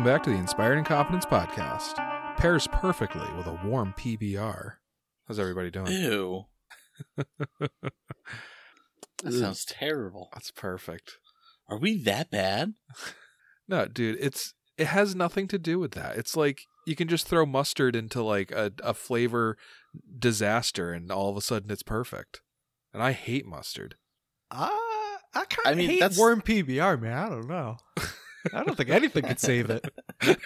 Welcome back to the Inspired Incompetence Podcast. Pairs perfectly with a warm PBR. How's everybody doing? Ew. that sounds terrible. That's perfect. Are we that bad? No, dude, it's it has nothing to do with that. It's like you can just throw mustard into like a, a flavor disaster and all of a sudden it's perfect. And I hate mustard. Uh, I kind of I mean, hate that's- warm PBR, man. I don't know. I don't think anything could save it.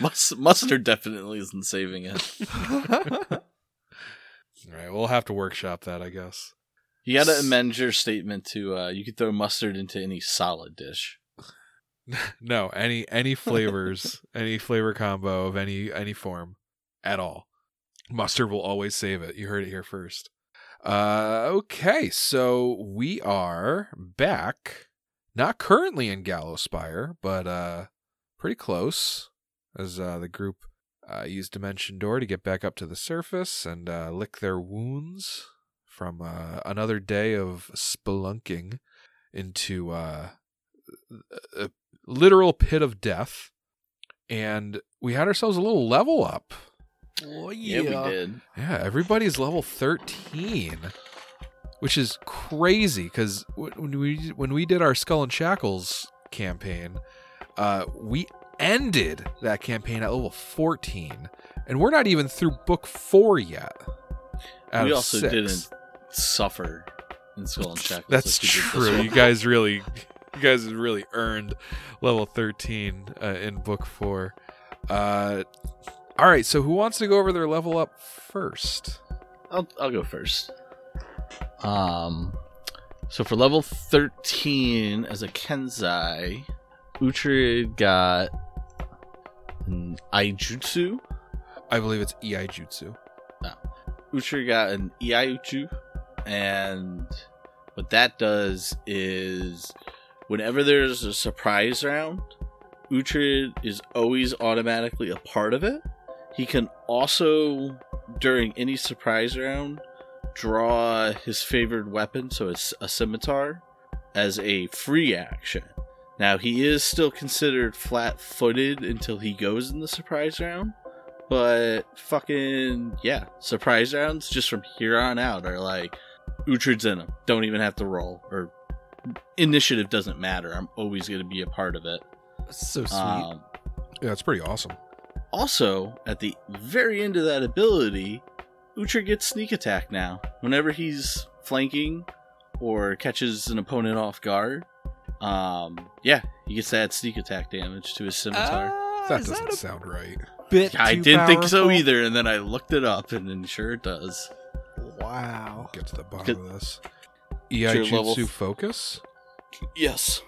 Mus- mustard definitely isn't saving it. All right, we'll have to workshop that, I guess. You got to amend your statement to uh, you could throw mustard into any solid dish. No, any any flavors, any flavor combo of any any form at all. Mustard will always save it. You heard it here first. Uh okay, so we are back. Not currently in Gallows Spire, but uh pretty close as uh the group uh used Dimension Door to get back up to the surface and uh lick their wounds from uh another day of spelunking into uh a literal pit of death. And we had ourselves a little level up. Oh, Yeah, we did. yeah everybody's level 13 which is crazy because when we when we did our skull and shackles campaign uh we ended that campaign at level 14 and we're not even through book four yet we also six. didn't suffer in Skull and Shackles. That's like did true. You guys really, you guys really earned level thirteen uh, in book four. Uh, all right. So who wants to go over their level up first? I'll I'll go first. Um, so for level thirteen as a Kensai, Uhtred got an Aijutsu. I believe it's Ei Jutsu. Uhtred got an Iaiuchu, and what that does is whenever there's a surprise round, Uhtred is always automatically a part of it. He can also, during any surprise round, draw his favored weapon, so it's a scimitar, as a free action. Now, he is still considered flat footed until he goes in the surprise round, but fucking, yeah, surprise rounds just from here on out are like, Uhtred's in them. Don't even have to roll. Or initiative doesn't matter. I'm always going to be a part of it. So sweet. Um, Yeah, that's pretty awesome. also, at the very end of that ability, Uhtred gets sneak attack now. Whenever he's flanking or catches an opponent off guard, um, yeah, he gets to add sneak attack damage to his scimitar. Ah, That is doesn't a sound right. bit I too didn't think so either, and then I looked it up, and then sure it does. Wow. Get to the bottom of this. Sure, Ei level Jutsu f- focus. Yes.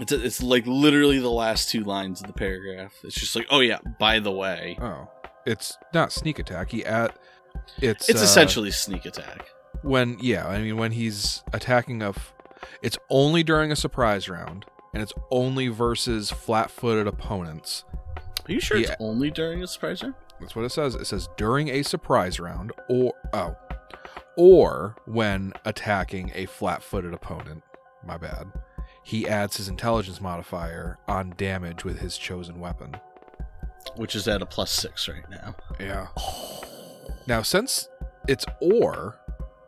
It's, it's like literally the last two lines of the paragraph. It's just like, oh yeah, by the way. Oh, it's not sneak attack. He at it's It's uh, essentially sneak attack. when yeah i mean when he's attacking a f- it's only during a surprise round and it's only versus flat-footed opponents Are you sure Yeah. it's only during a surprise round? that's what it says it says during a surprise round or oh or when attacking a flat-footed opponent my bad he adds his intelligence modifier on damage with his chosen weapon Which is at a plus six right now. Yeah. Now, since it's or,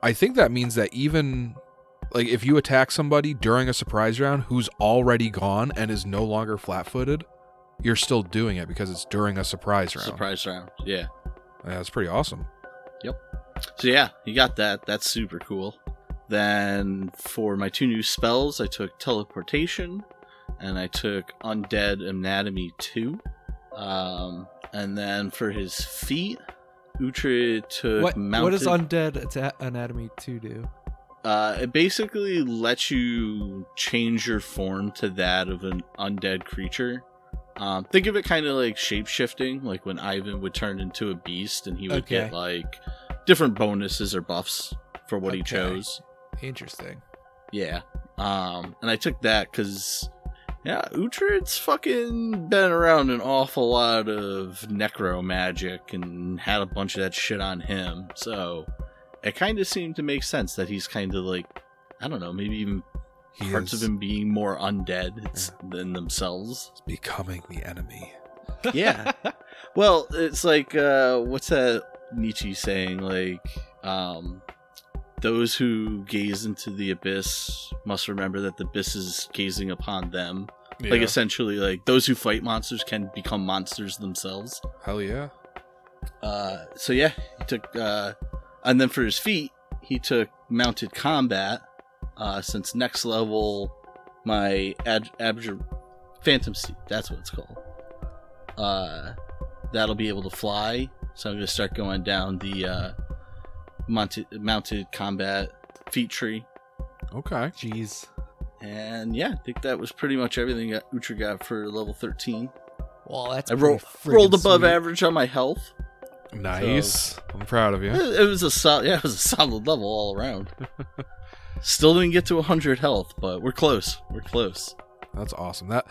I think that means that even like if you attack somebody during a surprise round who's already gone and is no longer flat-footed, you're still doing it because it's during a surprise round. Surprise round. Yeah. Yeah, that's pretty awesome. Yep. So yeah, you got that. That's super cool. Then for my two new spells, I took teleportation and I took undead anatomy 2. Um, and then for his feet, Took What, mounted. what does Undead Anatomy 2 do? Uh, it basically lets you change your form to that of an undead creature. Um, think of it kind of like shape shifting, like when Ivan would turn into a beast and he would get like different bonuses or buffs for what he chose. Interesting. Yeah. Um, and I took that because, yeah, Uhtred's fucking been around an awful lot of necro magic and had a bunch of that shit on him. So it kind of seemed to make sense that he's kind of like, I don't know, maybe even He parts is of him being more undead it's- than themselves. becoming the enemy. Yeah. well, it's like uh what's that Nietzsche saying? Like, um those who gaze into the abyss must remember that the abyss is gazing upon them. Like essentially like those who fight monsters can become monsters themselves. Hell yeah. Uh so yeah, he took uh and then for his feet, he took mounted combat. Uh since next level my ad- abjur phantom steed, that's what it's called. Uh that'll be able to fly. So I'm gonna start going down the uh mounted mounted combat feat tree. Okay. Jeez. And yeah, I think that was pretty much everything that Uhtred got for level 13. Well, that's I ro- rolled above sweet. average on my health. Nice. I'm proud of you. It, it was a solid, yeah, it was a solid level all around. Still didn't get to 100 health, but we're close. We're close. That's awesome. That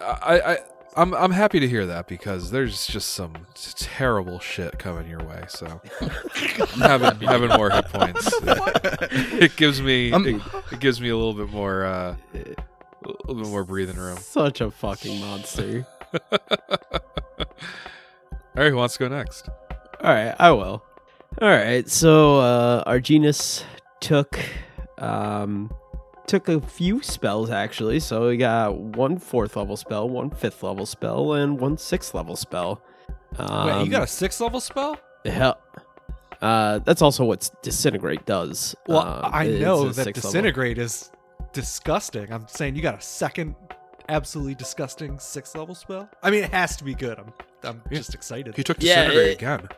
I I I'm I'm happy to hear that because there's just some terrible shit coming your way. So having having more hit points. It gives me I'm- it, it gives me a little bit more uh a little bit more breathing room. Such a fucking monster. All right, who wants to go next? All right, I will. All right, so uh, Arginus took um, took a few spells actually. So we got one fourth level spell, one fifth level spell, and one sixth level spell. Um, Wait, you got a sixth level spell? hell. Uh, that's also what disintegrate does. Well, Um, I know that sixth level. disintegrate is disgusting. I'm saying you got a second absolutely disgusting sixth level spell. I mean, it has to be good. I'm I'm Yeah. just excited. He took Yeah, disintegrate it- again.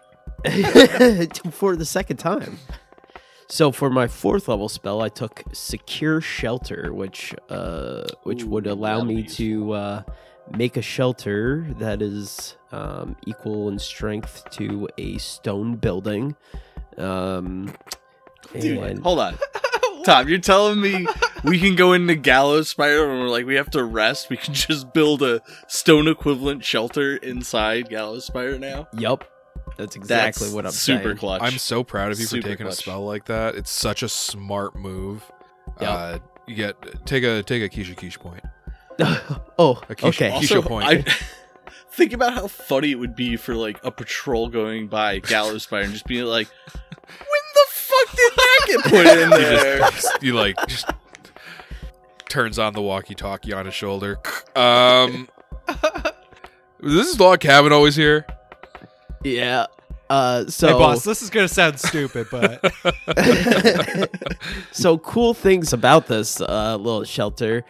for the second time. So for my fourth level spell, I took secure shelter, which uh, which would allow me to uh, make a shelter that is um, equal in strength to a stone building. Um, Dude, and hold on. Tom, you're telling me we can go into Gallows Spire and we're like, we have to rest? We can just build a stone equivalent shelter inside Gallows Spire now? yup, that's exactly That's what I'm super saying. clutch. I'm so proud of you Super for taking clutch. a spell like that. It's such a smart move. Yep. Uh, you get take a take a Keisha Keish point. oh, A Keisha- okay. Keisha also, point. I, think about how funny it would be for like a patrol going by Gallows Spire and just being like, when the fuck did that get put in You there? just you like just turns on the walkie-talkie on his shoulder. Um, this is log cabin always here. Yeah. Uh, so hey, boss, this is gonna sound stupid, but so cool things about this uh, little shelter.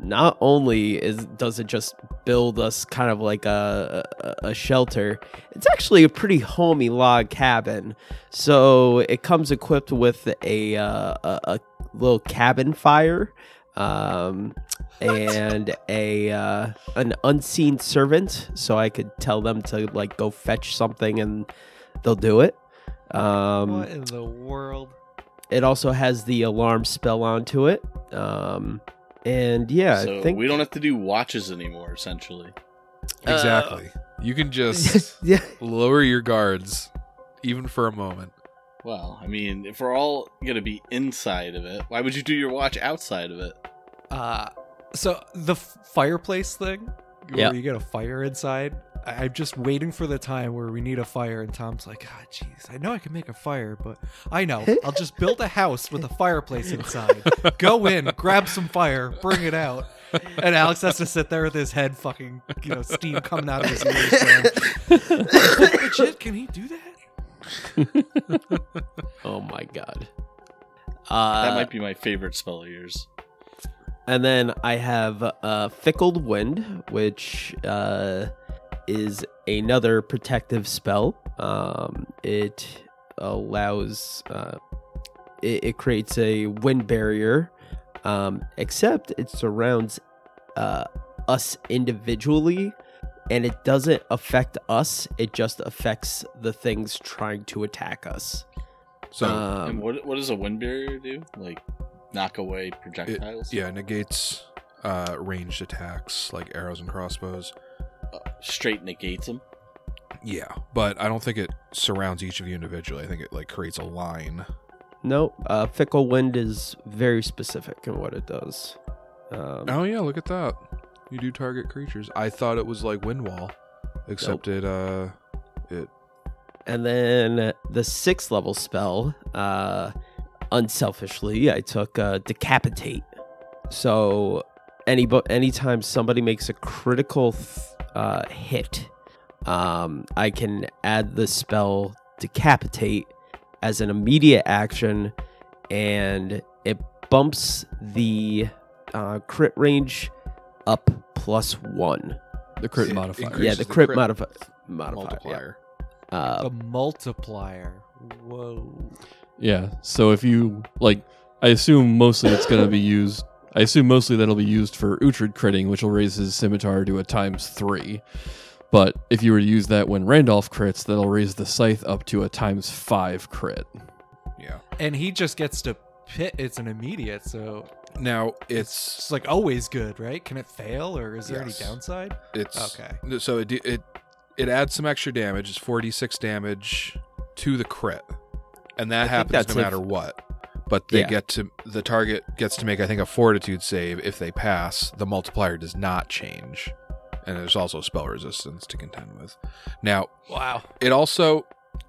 Not only is does it just build us kind of like a, a, a shelter it's actually a pretty homey log cabin. So it comes equipped with a uh, a, a little cabin fire. Um and a uh, an unseen servant so i could tell them to like go fetch something and they'll do it um what in the world? it also has the alarm spell onto it. Um, and yeah, so I think we don't have to do watches anymore, essentially. Uh, Exactly. you can just yeah, lower your guards, even for a moment. Well, I mean, if we're all gonna be inside of it, why would you do your watch outside of it? Uh, so the f- fireplace thing, where you get a fire inside. I- I'm just waiting for the time where we need a fire, and Tom's like, "Ah, jeez, I know I can make a fire, but I know I'll just build a house with a fireplace inside. Go in, grab some fire, bring it out." And Alex has to sit there with his head fucking, you know, steam coming out of his ears. Going, Legit, can he do that? oh my god. Uh, That might be my favorite spell of yours. And then I have uh, fickled wind, which uh, is another protective spell. Um, it allows uh, it, it creates a wind barrier, um, except it surrounds uh, us individually, and it doesn't affect us. It just affects the things trying to attack us. So Um, and what what does a wind barrier do? Like knock away it, projectiles? yeah, negates uh, ranged attacks like arrows and crossbows. Uh, straight negates them. Yeah, but I don't think it surrounds each of you individually. I think it like creates a line Nope. Uh, fickle wind is very specific in what it does. Um, Oh yeah, look at that. You do target creatures. I thought it was like wind wall, except it uh, it And then the sixth level spell, uh, unselfishly, I took uh, decapitate. So any anytime somebody makes a critical th- uh, hit, um, I can add the spell decapitate as an immediate action, and it bumps the uh, crit range up plus one. The crit It modifier. yeah, the the crit, crit modifi- modifier. yeah. multiplier. Uh, The multiplier. Whoa. Yeah. So if you like, I assume mostly it's going to be used. I assume mostly that'll be used for Uhtred critting, which will raise his scimitar to a times three. But if you were to use that when Randolph crits, that'll raise the scythe up to a times five crit. Yeah. And he just gets to pit. It's an immediate, so Now it's it's like always good, right? Can it fail, or is there Yes. any downside? it's Okay. So it it it adds some extra damage. It's forty six damage to the crit, and that I happens that's no if- matter what. But they Yeah. get to the target gets to make I think a fortitude save. If they pass, the multiplier does not change, and there's also spell resistance to contend with. Now Wow. it also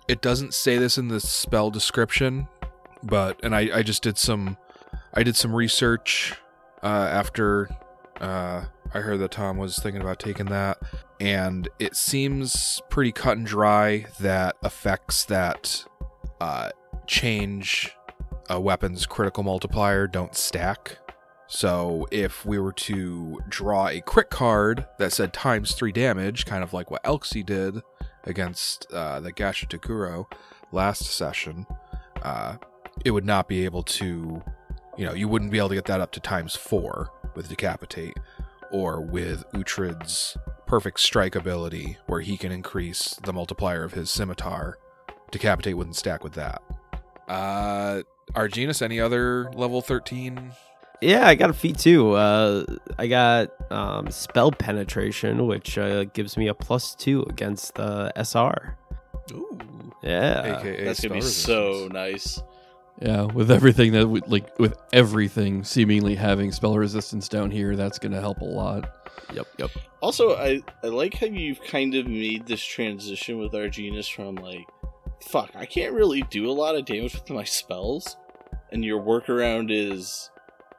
it doesn't say this in the spell description but and i i just did some i did some research uh after uh i heard that tom was thinking about taking that and it seems pretty cut and dry that effects that uh change a weapon's critical multiplier don't stack so if we were to draw a crit card that said times three damage, kind of like what Elxie did against uh, the Gashadokuro last session, uh, it would not be able to, you know, you wouldn't be able to get that up to times four with Decapitate or with Uhtred's Perfect Strike ability, where he can increase the multiplier of his scimitar. Decapitate wouldn't stack with that. Uh, Arginus, any other level 13 Yeah, I got a feat too. Uh, I got um, spell penetration, which uh, gives me a plus two against the SR. Ooh. Yeah, aka That's gonna be spell so nice. Yeah, with everything that we, like with everything seemingly having spell resistance down here, that's going to help a lot. yep, yep. Also, I I like how you've kind of made this transition with Arginus from like, fuck, I can't really do a lot of damage with my spells, and your workaround is,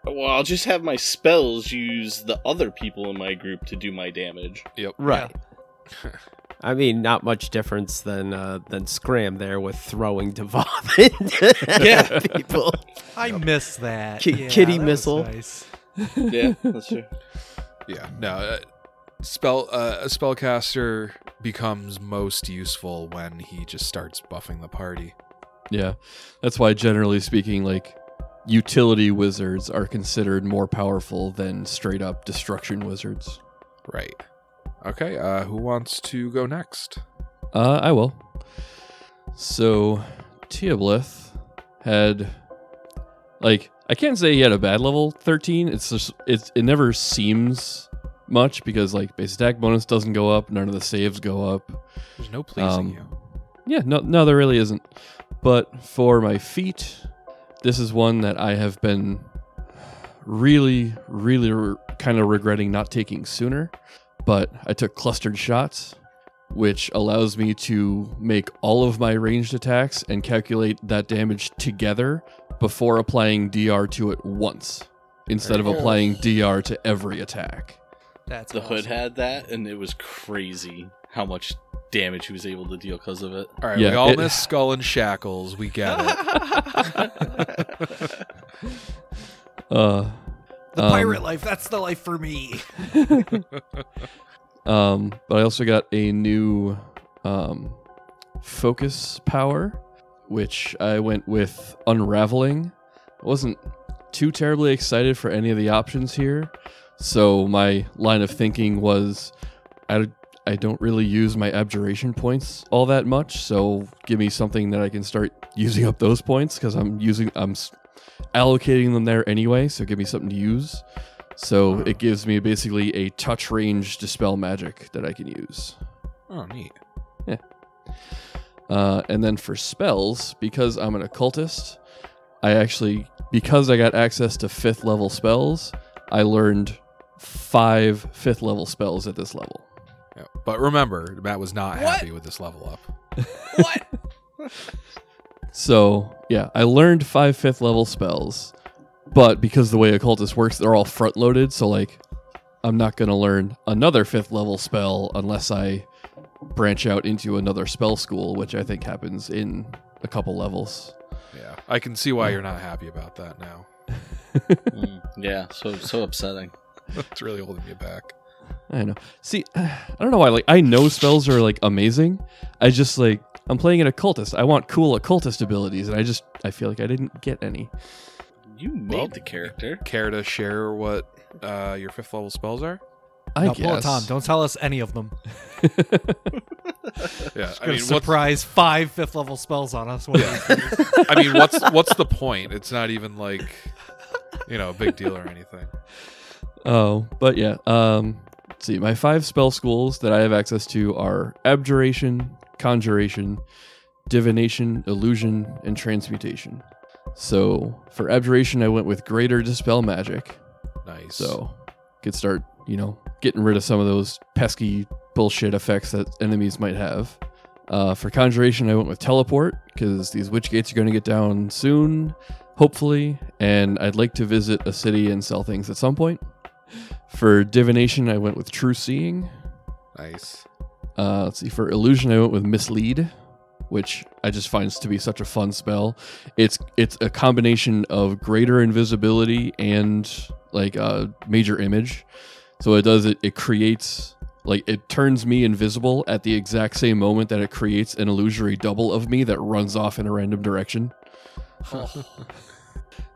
well, I'll just have my spells use the other people in my group to do my damage. Yep. Right. I mean, not much difference than uh, than Scram there with throwing Devoth into Yeah. people. I miss that. Ki- Yeah, kitty that missile. nice. Yeah, that's true. Yeah, no. Uh, spell uh, a spellcaster becomes most useful when he just starts buffing the party. Yeah, that's why generally speaking, like utility wizards are considered more powerful than straight up destruction wizards. Right. Okay. Uh, who wants to go next? Uh, I will. So, Teoblith had, like, I can't say he had a bad level 13. It's just, it's, it never seems much because, like, base attack bonus doesn't go up, none of the saves go up. There's no pleasing Um, you. Yeah, no, no, there really isn't. But for my feet, this is one that I have been really, really re- kind of regretting not taking sooner. But I took clustered shots, which allows me to make all of my ranged attacks and calculate that damage together before applying DR to it once, instead of applying DR to every attack. That's The hood had that, and it was crazy how much damage he was able to deal because of it. All right. yeah, we all it- miss skull and shackles. We get it. Uh, The um, pirate life. That's the life for me. Um, but I also got a new um, focus power, which I went with unraveling. I wasn't too terribly excited for any of the options here, so my line of thinking was, I I don't really use my abjuration points all that much, so give me something that I can start using up those points because I'm using I'm allocating them there anyway. So give me something to use. So it gives me basically a touch range dispel magic that I can use. oh, neat. Uh, and then for spells, because I'm an occultist, I actually because I got access to fifth level spells, I learned five fifth level spells at this level. Yeah. But remember, Matt was not What? happy with this level up. What? So yeah, I learned five fifth level spells, but because the way occultist works, they're all front loaded. So like, I'm not gonna learn another fifth level spell unless I branch out into another spell school, which I think happens in a couple levels. Yeah. I can see why you're not happy about that now. Mm, yeah, so so upsetting. it's really holding you back. I know. See, I don't know why. Like, I know spells are like amazing. I just like I'm playing an occultist. I want cool occultist abilities, and I just I feel like I didn't get any. You made the character. Care to share what uh, your fifth level spells are? I no, guess. pull it, Tom. Don't tell us any of them. Yeah. I Gonna mean, what's, surprise five fifth level spells on us. One of these days. I mean, what's what's the point? It's not even like you know a big deal or anything. Oh, but yeah. Um, let's see, my five spell schools that I have access to are abjuration, conjuration, divination, illusion, and transmutation. So for abjuration, I went with greater dispel magic. Nice. So could start, you know, getting rid of some of those pesky bullshit effects that enemies might have. Uh, for conjuration, I went with teleport because these witch gates are going to get down soon, hopefully, and I'd like to visit a city and sell things at some point. For divination, I went with true seeing. nice. Uh, let's see. For illusion, I went with mislead, which I just find to be such a fun spell. It's it's a combination of greater invisibility and like a major image. So it does it. It creates like it turns me invisible at the exact same moment that it creates an illusory double of me that runs off in a random direction.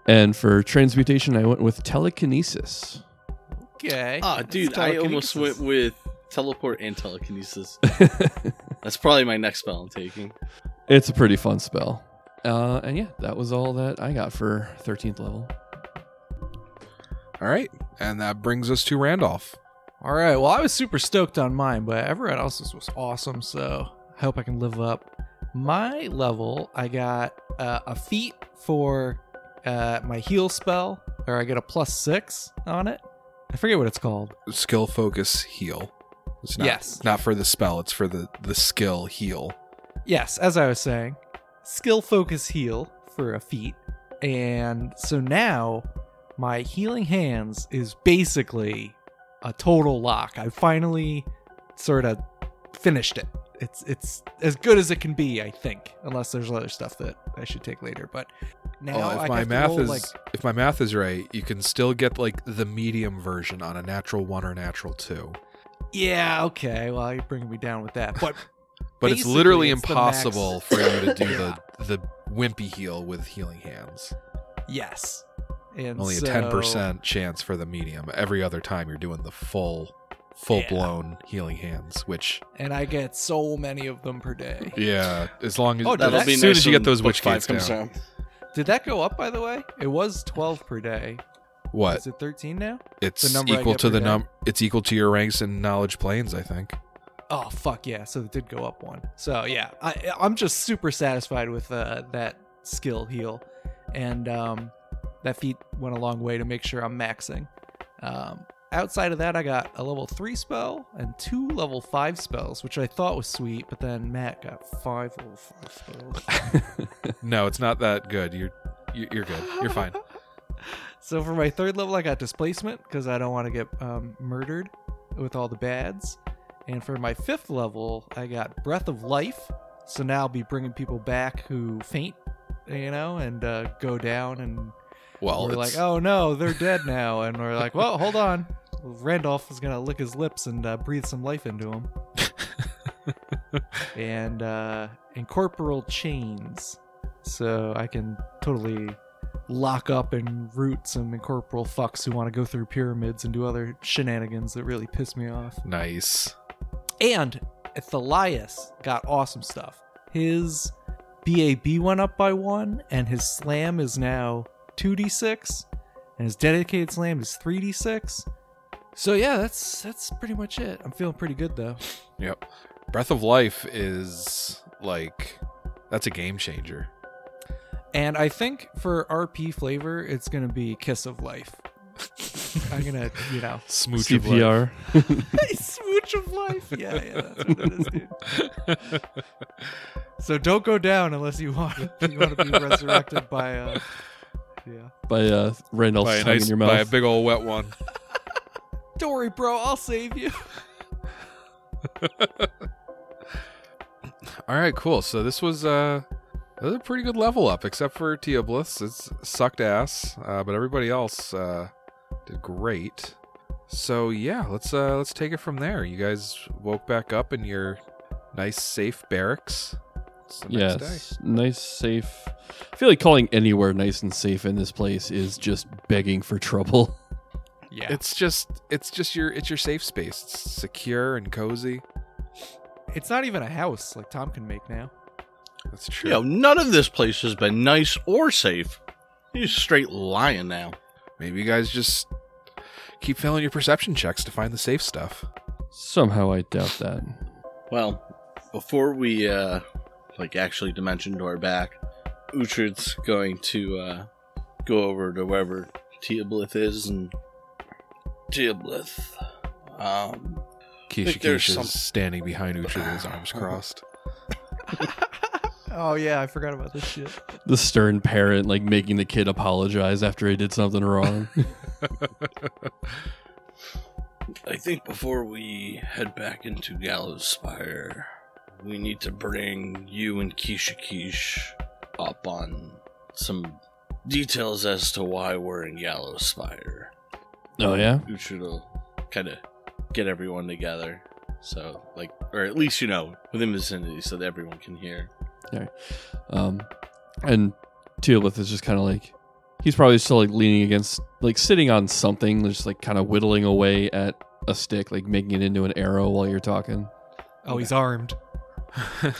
And for transmutation, I went with telekinesis. Okay. Ah, dude, I almost went with teleport and telekinesis. That's probably my next spell I'm taking. It's a pretty fun spell. Uh, and yeah, that was all that I got for 13th level. All right, and that brings us to Randolph. All right. Well, I was super stoked on mine, but everyone else's was awesome. So I hope I can live up. My level, I got uh, a feat for uh, my heal spell, or I get a plus six on it. I forget what it's called. Skill focus heal. It's not, Yes. not for the spell. It's for the the skill heal. Yes, as I was saying, skill focus heal for a feat. And so now my healing hands is basically a total lock. I finally sort of finished it. It's it's as good as it can be, I think, unless there's other stuff that I should take later. But now Oh, if my math roll, is like if my math is right, you can still get like the medium version on a natural one or natural two. yeah, okay. Well, you're bringing me down with that, but But it's literally it's impossible for you to do Yeah. the the wimpy heal with healing hands. yes, and Only a ten percent chance for the medium. Every other time you're doing the full full blown healing hands, which and I get so many of them per day. yeah, as long as Oh, did as that- be soon nice as you get those book witch five gates comes down. around. Did that go up by the way? It was 12 per day. What? Is it 13 now? It's the number equal to the day? num. It's equal to your ranks in knowledge planes, I think. Oh fuck yeah! So it did go up one. So yeah, I, I'm just super satisfied with uh, that skill heal, and um, that feat went a long way to make sure I'm maxing. Um, outside of that, I got a level three spell and two level five spells, which I thought was sweet. But then Matt got five level five spells. No, it's not that good. You're you- you're good. You're fine. So for my third level, I got displacement because I don't want to get um, murdered with all the bads. And for my fifth level, I got breath of life. So now I'll be bringing people back who faint, you know, and uh, go down, and Well, we're it's, like, oh no, they're dead now, and we're like, well, hold on. Randolph is gonna lick his lips and uh, breathe some life into him. and uh, incorporeal chains, so I can totally lock up and root some incorporeal fucks who want to go through pyramids and do other shenanigans that really piss me off. nice. And Athalias got awesome stuff. His BAB went up by one, and his slam is now 2d6, and his dedicated slam is 3d6. So yeah, that's that's pretty much it. I'm feeling pretty good though. Yep. Breath of Life is like that's a game changer. And I think for RP flavor, it's gonna be Kiss of Life. I'm gonna, you know, Smooch of life. CPR. smooch of life. Yeah, yeah, that's what it is, dude. So don't go down unless you want you want to be resurrected by uh yeah. by uh, Randolph's by tongue nice, in your mouth. by a big old wet one. Don't worry, bro, I'll save you. All right, cool. So this was uh this was a pretty good level up, except for Teoblith. It's sucked ass, uh, but everybody else uh, did great. So yeah, let's uh let's take it from there. You guys woke back up in your nice safe barracks. It's the next day. Yes, nice, safe. I feel like calling anywhere nice and safe in this place is just begging for trouble. Yeah. It's just it's just your it's your safe space. It's secure and cozy. It's not even a house like Tom can make now. That's true. You know, none of this place has been nice or safe. He's straight lying now. Maybe you guys just keep failing your perception checks to find the safe stuff. Somehow I doubt that. Well, before we uh like actually dimension door back, Uhtred's going to uh go over to wherever Teoblith is and Teoblith. Um Keisha Think Keisha some- is standing behind Uhtred with his arms crossed. Oh yeah, I forgot about this shit. The stern parent, like making the kid apologize after he did something wrong. I think before we head back into Gallows Spire, we need to bring you and Keisha Keish up on some details as to why we're in Gallows Spire. oh yeah, Uhtred will kind of get everyone together. So, like, or at least, you know, within vicinity so that everyone can hear. Yeah. Um, and Teoblith is just kind of like he's probably still like leaning against, like sitting on something, just like kind of whittling away at a stick, like making it into an arrow while you're talking. Oh, he's armed.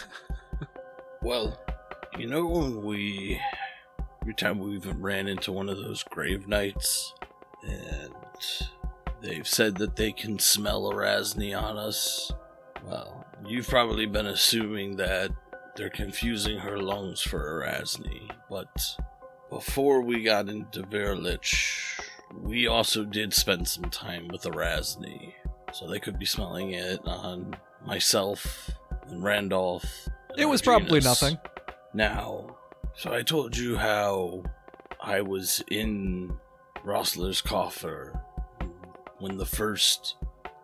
Well, you know when we every time we even ran into one of those grave knights and they've said that they can smell Arazni on us. Well, you've probably been assuming that they're confusing her lungs for Arazni, but before we got into Virlych, we also did spend some time with Arazni. So they could be smelling it on myself and Randolph. and It was probably nothing. Now, so I told you how I was in Roslar's coffer when the first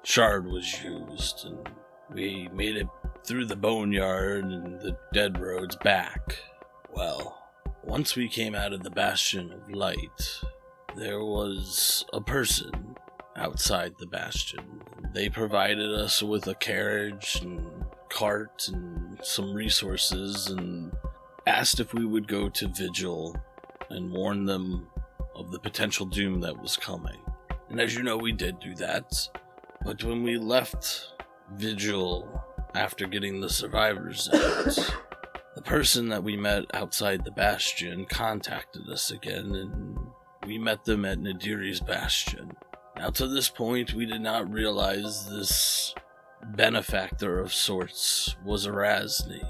shard was used, and we made it through the boneyard and the dead roads back. Well, once we came out of the Bastion of Light, there was a person outside the Bastion. They provided us with a carriage and cart and some resources and asked if we would go to Vigil and warn them of the potential doom that was coming. And as you know, we did do that. But when we left Vigil after getting the survivors out, the person that we met outside the bastion contacted us again, and we met them at Nadiri's bastion. Now, to this point, we did not realize this benefactor of sorts was Arazni.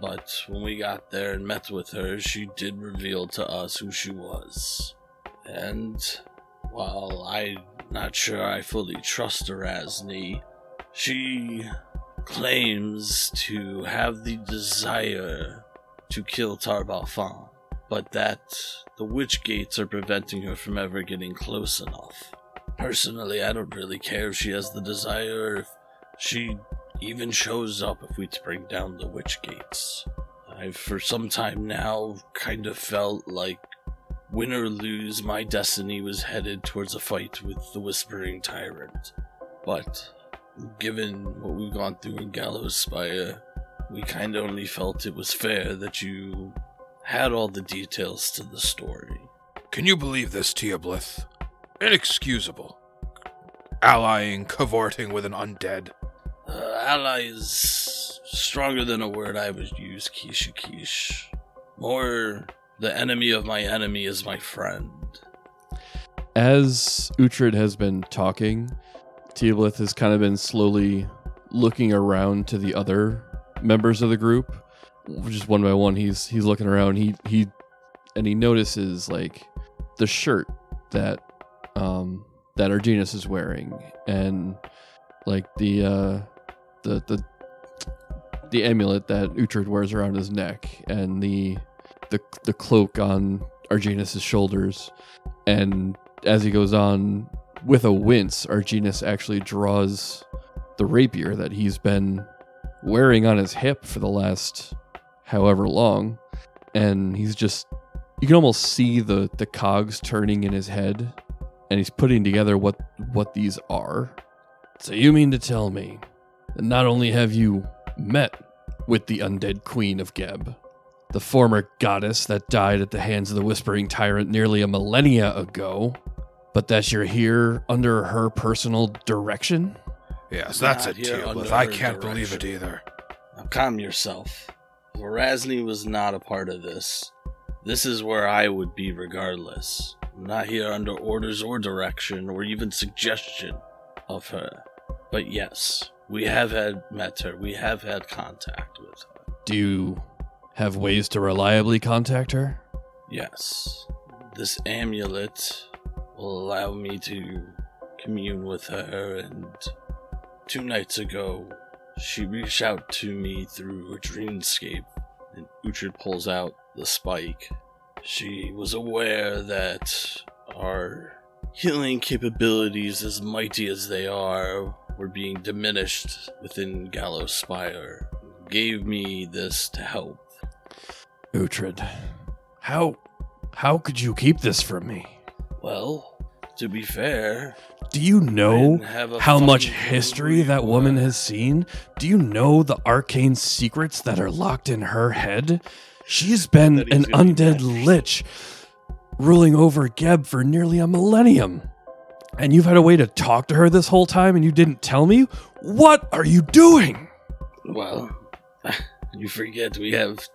But when we got there and met with her, she did reveal to us who she was. And while I'm not sure I fully trust Arazni, she claims to have the desire to kill Tar-Baphon, but that the witch gates are preventing her from ever getting close enough. Personally, I don't really care if she has the desire, she even shows up if we bring down the witch gates. I've for some time now kind of felt like win or lose, my destiny was headed towards a fight with the Whispering Tyrant. But given what we've gone through in Gallows Spire, we kind of only felt it was fair that you had all the details to the story. Can you believe this, Teoblith? Inexcusable. Allying, cavorting with an undead. Uh, ally is stronger than a word I would use, Keisha Keish. More, the enemy of my enemy is my friend. As Uhtred has been talking, Teoblith has kind of been slowly looking around to the other members of the group. Just one by one, he's he's looking around. He he and he notices like the shirt that um that Arginus is wearing and like the uh the the the amulet that Uhtred wears around his neck and the the the cloak on Arginus's shoulders. And as he goes on with a wince Arginus actually draws the rapier that he's been wearing on his hip for the last however long. And he's just you can almost see the the cogs turning in his head and he's putting together what what these are. So you mean to tell me not only have you met with the undead queen of geb the former goddess that died at the hands of the whispering tyrant nearly a millennia ago but that you're here under her personal direction Yes, that's Not it, here Teoblith. under I can't believe it either. Now calm yourself. Verasny was not a part of this. This is where I would be regardless. I'm not here under orders or direction or even suggestion of her. But yes, we have had met her. We have had contact with her. do you have ways to reliably contact her Yes. This amulet will allow me to commune with her and two nights ago she reached out to me through a dreamscape and Uhtred pulls out the spike. She was aware that our healing capabilities, as mighty as they are, were being diminished within Gallows Spire. Gave me this to help. Uhtred, how how could you keep this from me? Well, to be fair, Do you know didn't have a how much history that woman has seen? Do you know the arcane secrets that are locked in her head? She's been an gonna be undead lich ruling over Geb for nearly a millennium. And you've had a way to talk to her this whole time and you didn't tell me? What are you doing? Well, you forget we have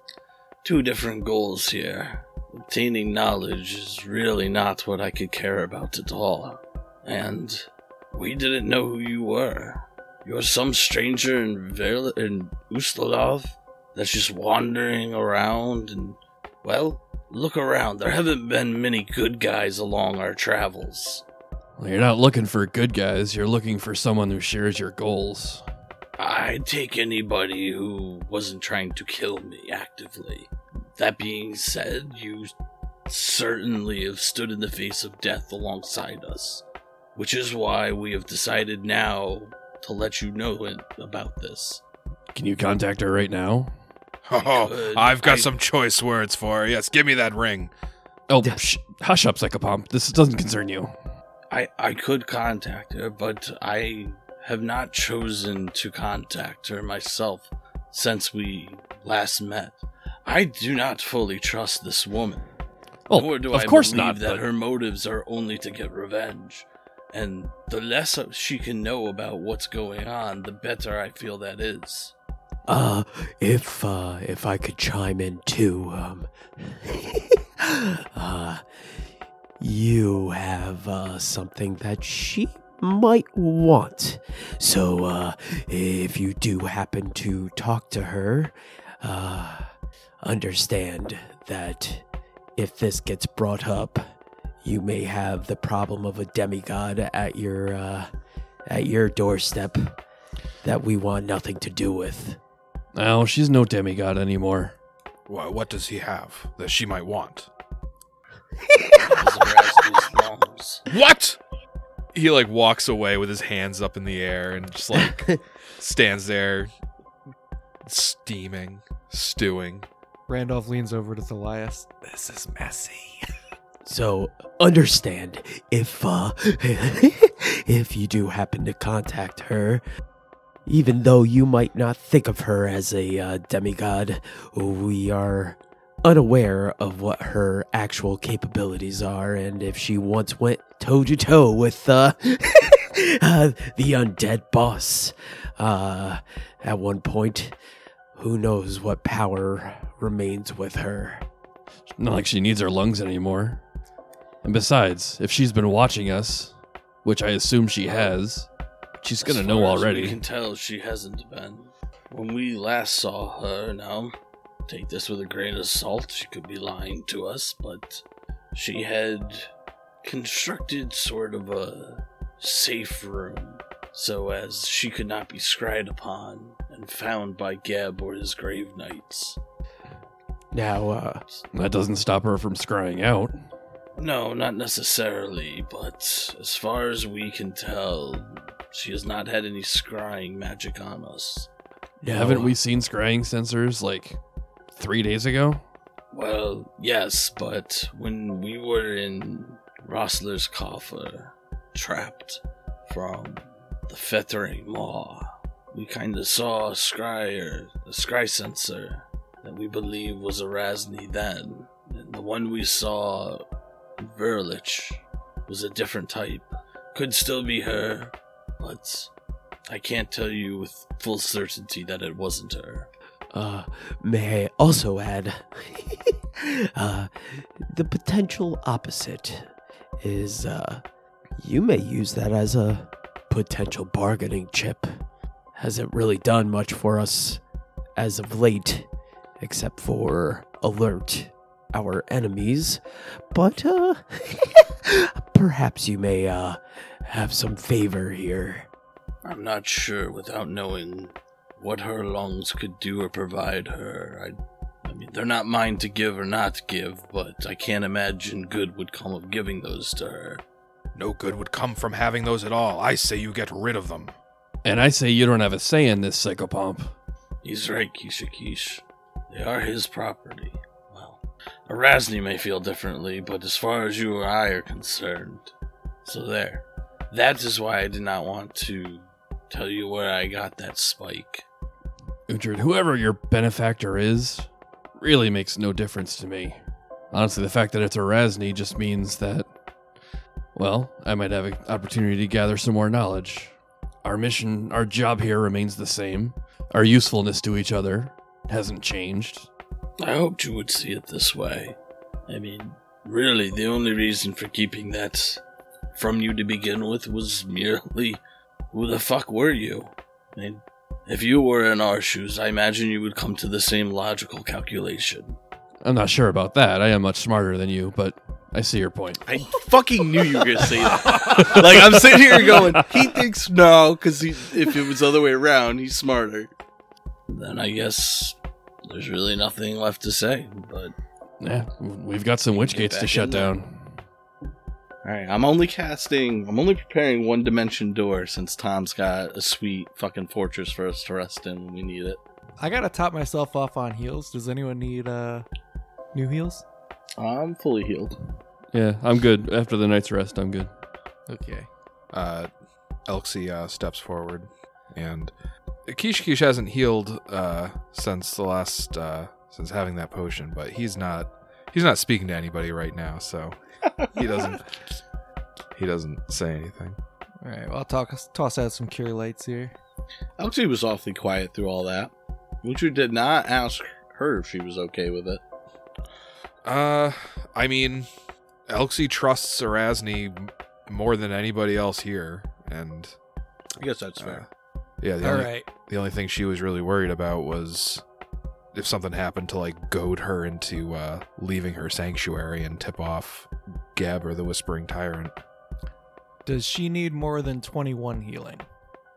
two different goals here. Obtaining knowledge is really not what I could care about at all. And we didn't know who you were. You're some stranger in Verl in Ustalav that's just wandering around and well, look around. There haven't been many good guys along our travels. Well, you're not looking for good guys, you're looking for someone who shares your goals. I'd take anybody who wasn't trying to kill me actively. That being said, you certainly have stood in the face of death alongside us, which is why we have decided now to let you know it, about this. Can you contact her right now? Oh, could. I've got I- some choice words for her. Yes, give me that ring. Oh, sh- hush up, Psychopomp. This doesn't concern you. I, I could contact her, but I have not chosen to contact her myself since we last met. I do not fully trust this woman. Well, Nor do of I course believe not. that but- her motives are only to get revenge. And the less she can know about what's going on, the better I feel that is. Uh, if uh, if I could chime in too, um, uh, you have uh, something that she might want. So, uh, if you do happen to talk to her, uh, understand that if this gets brought up, you may have the problem of a demigod at your uh, at your doorstep that we want nothing to do with. No, she's no demigod anymore. Wha what does he have that she might want? What? He like walks away with his hands up in the air and just like stands there, steaming, stewing. Randolph leans over to Thalias. This is messy. So understand if uh if you do happen to contact her, even though you might not think of her as a uh, demigod, we are unaware of what her actual capabilities are, and if she once went toe to toe with uh, uh, the undead boss uh, at one point, who knows what power remains with her. Not like she needs her lungs anymore. And besides, if she's been watching us, which I assume she has, she's gonna As know far as We already. can tell she hasn't been. When we last saw her, now, take this with a grain of salt. She could be lying to us, but she had constructed sort of a safe room so as she could not be scryed upon and found by Geb or his grave knights. Now, uh, That doesn't stop her from scrying out. No, not necessarily, but as far as we can tell, she has not had any scrying magic on us. Yeah, haven't we seen scrying sensors like three days ago? Well, yes, but when we were in Roslar's coffer, trapped from the fettering maw, we kind of saw a scry or a scry sensor that we believe was Arazni then. And the one we saw in Virlych was a different type. Could still be her, but I can't tell you with full certainty that it wasn't her. Uh, may I also add, uh, the potential opposite is, uh, you may use that as a potential bargaining chip. Hasn't really done much for us as of late, except for alert our enemies. But, uh, perhaps you may, uh, have some favor here. I'm not sure without knowing what her lungs could do or provide her. I, I mean, they're not mine to give or not give, but I can't imagine good would come of giving those to her. No good would come from having those at all. I say you get rid of them. And I say you don't have a say in this psychopomp. He's right, Keisha Keish. They are his property. Well, Arazni may feel differently, but as far as you or I are concerned, so there. That is why I did not want to tell you where I got that spike. Uhtred, whoever your benefactor is, really makes no difference to me. Honestly, the fact that it's Arazni just means that, well, I might have an opportunity to gather some more knowledge. Our mission, our job here remains the same. Our usefulness to each other hasn't changed. I hoped you would see it this way. I mean, really, the only reason for keeping that from you to begin with was merely who the fuck were you? If you were in our shoes, I imagine you would come to the same logical calculation. I'm not sure about that. I am much smarter than you, but I see your point. I fucking knew you were gonna say that. like I'm sitting here going, he thinks no, because if it was the other way around, he's smarter. Then I guess there's really nothing left to say. But Yeah, we've got some witch gates to shut in there. down. All right, I'm only casting. I'm only preparing one dimension door since Tom's got a sweet fucking fortress for us to rest in when we need it. I gotta top myself off on heals. Does anyone need uh new heals? I'm fully healed. Yeah, I'm good. After the night's rest, I'm good. Okay. Uh, Elxie uh, steps forward, and Kish Kish hasn't healed uh, since the last uh, since having that potion, but he's not he's not speaking to anybody right now, so he doesn't he doesn't say anything. All right. Well, I'll talk, toss out some cure lights here. Elxie was awfully quiet through all that. Lucha did not ask her if she was okay with it. Uh, I mean, Elxie trusts Arazni more than anybody else here, and I guess that's uh, fair. yeah, the All only, right. the only thing she was really worried about was if something happened to like goad her into uh, leaving her sanctuary and tip off Geb or the Whispering Tyrant. Does she need more than 21 healing?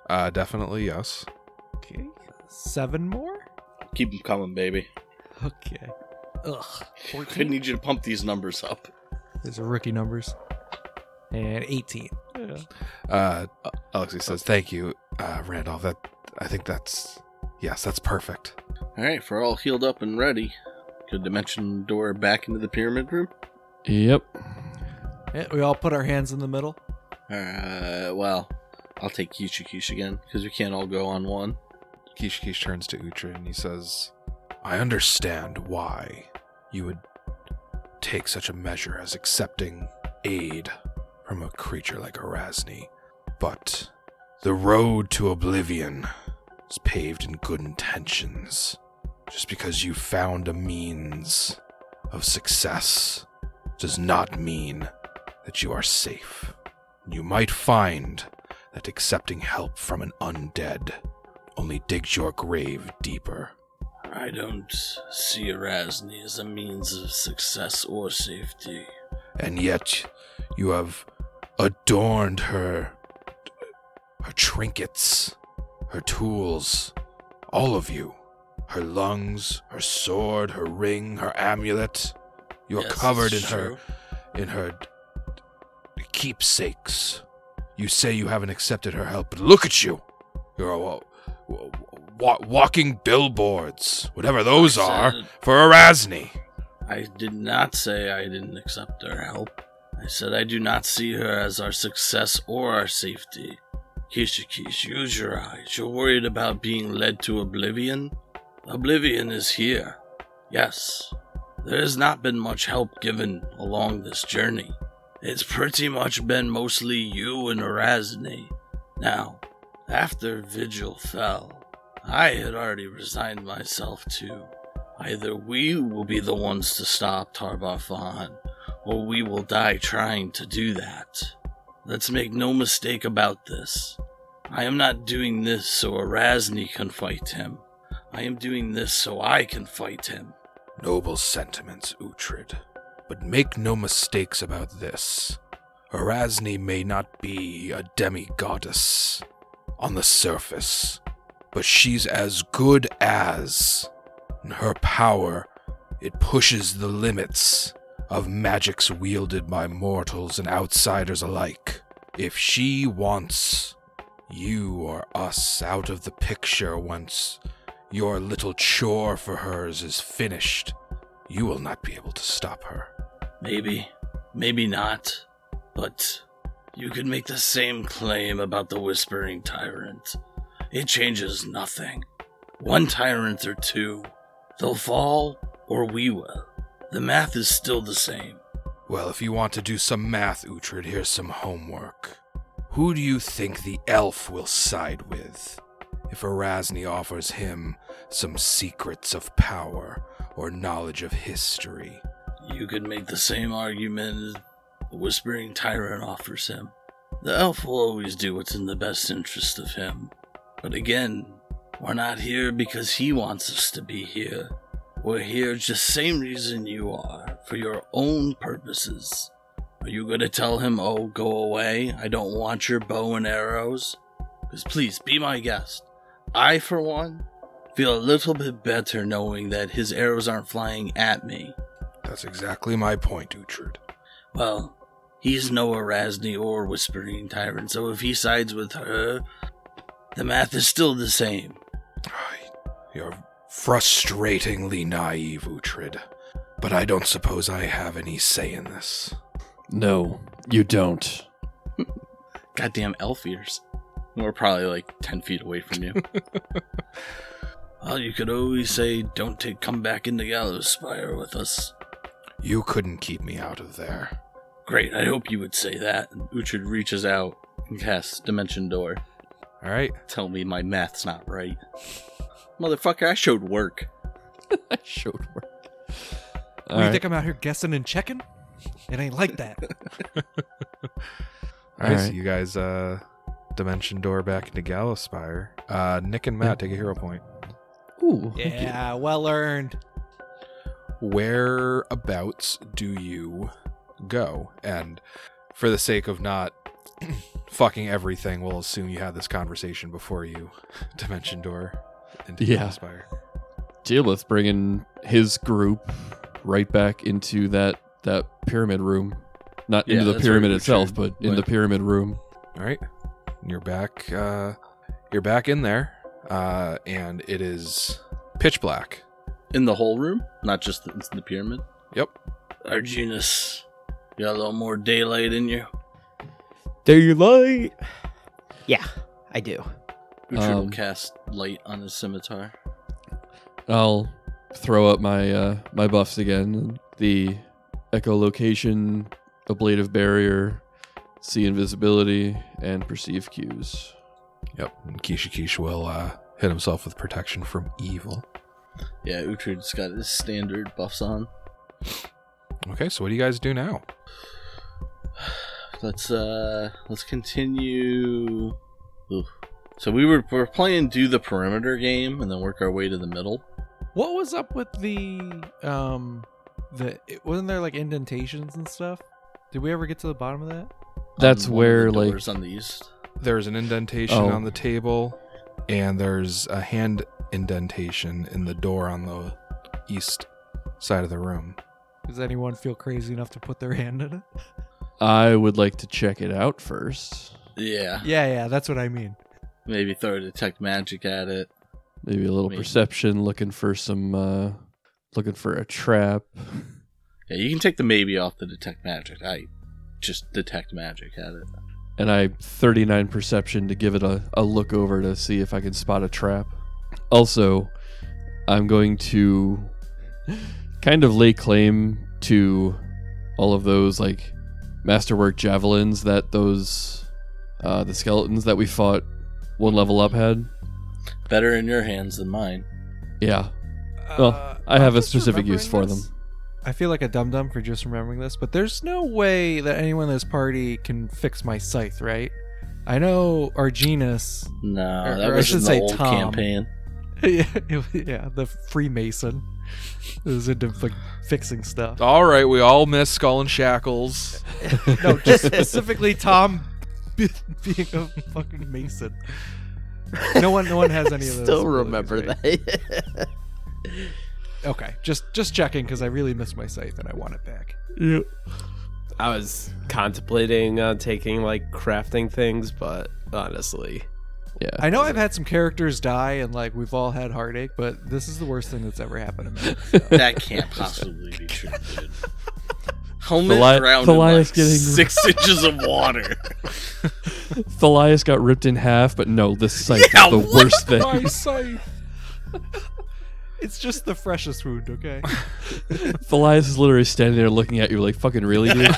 Uh, definitely yes. Okay. Seven more? Keep them coming, baby. Okay. Ugh. I need you to pump these numbers up. These are rookie numbers. And 18. Yeah. Uh, Alexei says, "Thank you, uh, Randolph. That I think that's yes, that's perfect." All right, if we're all healed up and ready, good dimension door back into the pyramid room? Yep. Yeah, we all put our hands in the middle. Uh, well, I'll take Kishi Kish again because we can't all go on one. Kish Kish turns to Uhtred and he says, I understand why you would take such a measure as accepting aid from a creature like Arazni, but the road to oblivion is paved in good intentions. Just because you found a means of success does not mean that you are safe. You might find that accepting help from an undead only digs your grave deeper. I don't see Arazni as a means of success or safety. And yet you have adorned her her trinkets, her tools, all of you. Her lungs, her sword, her ring, her amulet. You're Yes, covered in it's her in her d- keepsakes. You say you haven't accepted her help, but look at you. You're a wa- wa- walking billboards, whatever those I are, for Arazni. I did not say I didn't accept her help. I said I do not see her as our success or our safety. Kishikish, use your eyes. You're worried about being led to oblivion? Oblivion is here. Yes. There has not been much help given along this journey. It's pretty much been mostly you and Arazni. Now, after Vigil fell, I had already resigned myself to Either we will be the ones to stop Tar-Baphon, or we will die trying to do that. Let's make no mistake about this. I am not doing this so Arazni can fight him. I am doing this so I can fight him. Noble sentiments, Uhtred. But make no mistakes about this. Arazni may not be a demigoddess on the surface, but she's as good as. In her power, it pushes the limits of magics wielded by mortals and outsiders alike. If she wants you or us out of the picture once your little chore for hers is finished, you will not be able to stop her. Maybe, maybe not, but you could make the same claim about the Whispering Tyrant. It changes nothing. One tyrant or two, they'll fall, or we will. The math is still the same. Well, if you want to do some math, Uhtred, here's some homework. Who do you think the elf will side with? If Arazni offers him some secrets of power or knowledge of history. You could make the same argument the Whispering Tyrant offers him. The elf will always do what's in the best interest of him. But again, we're not here because he wants us to be here. We're here just same reason you are, for your own purposes. Are you gonna tell him, oh, go away, I don't want your bow and arrows? Because please, be my guest. I, for one, feel a little bit better knowing that his arrows aren't flying at me. That's exactly my point, Uhtred. Well, he's no Arazni or Whispering Tyrant, so if he sides with her, the math is still the same. You're frustratingly naive, Uhtred. But I don't suppose I have any say in this. No, you don't. Goddamn elf ears. We're probably like 10 feet away from you. well, you could always say, don't take come back into Gallowspire with us. You couldn't keep me out of there. Great, I hope you would say that. And Uhtred reaches out and casts Dimension Door. All right. Tell me my math's not right. Motherfucker, I showed work. I showed work. you All right. think I'm out here guessing and checking? It ain't like that. All right, All so you guys uh dimension door back into Gallowspire. Uh Nick and Matt take a hero point. Ooh, yeah, well earned. Whereabouts do you go? And for the sake of not fucking everything, we'll assume you had this conversation before you dimension door into Yeah. Gallowspire. Geolith bringing his group right back into that that pyramid room, not Yeah, into the pyramid Uhtred itself, but in the pyramid room. All right. You're back uh you're back in there. Uh and it is pitch black. In the whole room, not just in the pyramid. Yep. Arginus, you got a little more daylight in you. Daylight. Yeah, I do. Uhtred will Um, cast light on his scimitar. I'll throw up my uh, my buffs again. The echolocation, ablative barrier, see invisibility, and perceive cues. Yep. And Kishikish will uh hit himself with protection from evil. Yeah, Uhtred's got his standard buffs on. Okay, so what do you guys do now? Let's uh let's continue. Oof. So we were we're playing do the perimeter game and then work our way to the middle. What was up with the um the it, wasn't there like indentations and stuff? Did we ever get to the bottom of that? That's On where the like on the east. There's an indentation Oh. on the table, and there's a hand indentation in the door on the east side of the room. Does anyone feel crazy enough to put their hand in it? I would like to check it out first. Yeah. Yeah, yeah, that's what I mean. Maybe throw detect magic at it. Maybe a little Maybe. perception, looking for some, uh looking for a trap. Yeah, you can take the maybe off the detect magic. I just detect magic at it. and I 39 perception to give it a, a look over to see if I can spot a trap. Also, I'm going to kind of lay claim to all of those like masterwork javelins that those uh, the skeletons that we fought one level up had. Better in your hands than mine. Yeah, Well, Uh, I have I'm a specific use for remembering them. I feel like a dum dum for just remembering this, but there's no way that anyone in this party can fix my scythe, right? I know Arginus, No, Or- that or I was should in say the old Tom. campaign. yeah, it- yeah, the Freemason, is into like fixing stuff. All right, we all miss Skull and Shackles. no, just specifically Tom be- being a fucking mason. No one, no one has any of those. Still abilities, remember right? that. Okay, just just checking because I really miss my scythe and I want it back. I was contemplating uh, taking like crafting things, but honestly, yeah. I know I've had some characters die and like we've all had heartache, but this is the worst thing that's ever happened to me. That can't possibly be true, dude. Helmet Thali- drowned in like getting- six inches of water. Thalias got ripped in half, but no, this scythe Yeah, is the what? worst thing. My scythe. It's just the freshest wound, okay? Thalias is literally standing there looking at you like, fucking really, dude?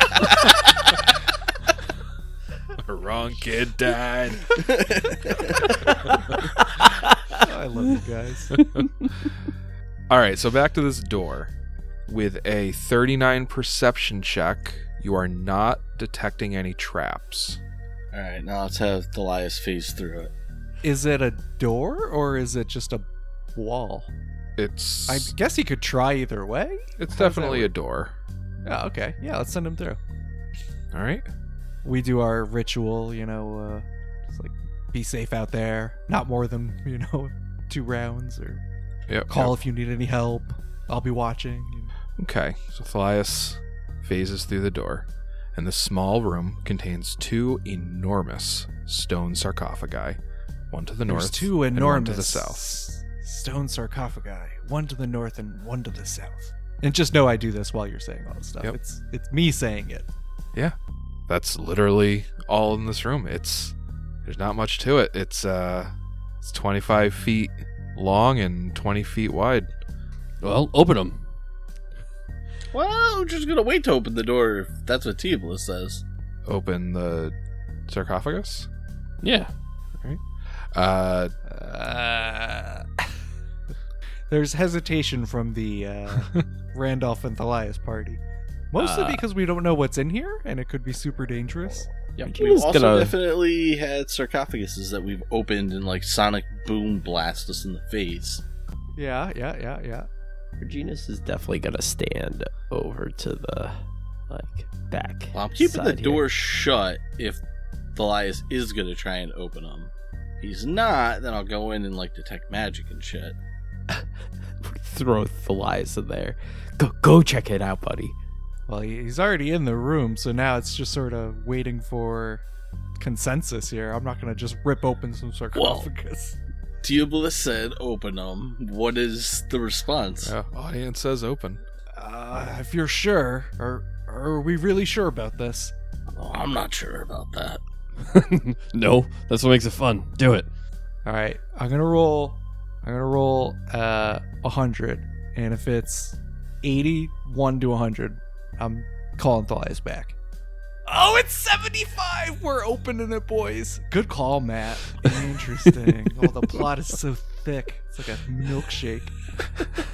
Wrong kid died. I love you guys. All right, so back to this door. With a 39 perception check, you are not detecting any traps. All right, now let's have Thalias phase through it. Is it a door or is it just a wall? It's I guess he could try either way. it's How's that definitely a door. Oh, okay. Yeah, let's send him through. All right. We do our ritual, you know, uh, just like be safe out there. Not more than you know two rounds, or Yep. call yep. if you need any help. I'll be watching. You know. Okay, so Thalias phases through the door, and the small room contains two enormous stone sarcophagi, one to the north, There's two and one to the south. stone sarcophagi, one to the north and one to the south. And just know I do this while you're saying all this stuff. Yep. It's it's me saying it. Yeah, that's literally all in this room. It's there's not much to it. It's uh, it's 25 feet long and 20 feet wide. well, open them. Well, we're just gonna wait to open the door if that's what Tiabla says. Open the sarcophagus. Yeah. Uh, Uh, there's hesitation from the uh, Randolph and Thalias party. Mostly Uh, because we don't know what's in here and it could be super dangerous. Yeah, We're we've also gonna- definitely had sarcophaguses that we've opened and like sonic boom blast us in the face. Yeah, yeah, yeah, yeah. Reginus is definitely gonna stand over to the like back. Well, I'm keeping the side here. door shut if Thalias is gonna try and open them. If he's not, then I'll go in and like detect magic and shit. Throw Thalias in there. Go, go check it out, buddy. Well, he's already in the room, so now it's just sort of waiting for consensus here. I'm not going to just rip open some sarcophagus. Tiabla said open them. What is the response? yeah, audience says open. Uh, if you're sure, or, or are we really sure about this? Oh, I'm not sure about that. no, that's what makes it fun. Do it. All right, I'm gonna roll. I'm gonna roll uh, a hundred, and if it's eighty-one to hundred, I'm calling Thalias back. Oh, it's seventy-five. We're opening it, boys. Good call, Matt. Interesting. oh, the plot is so thick. It's like a milkshake.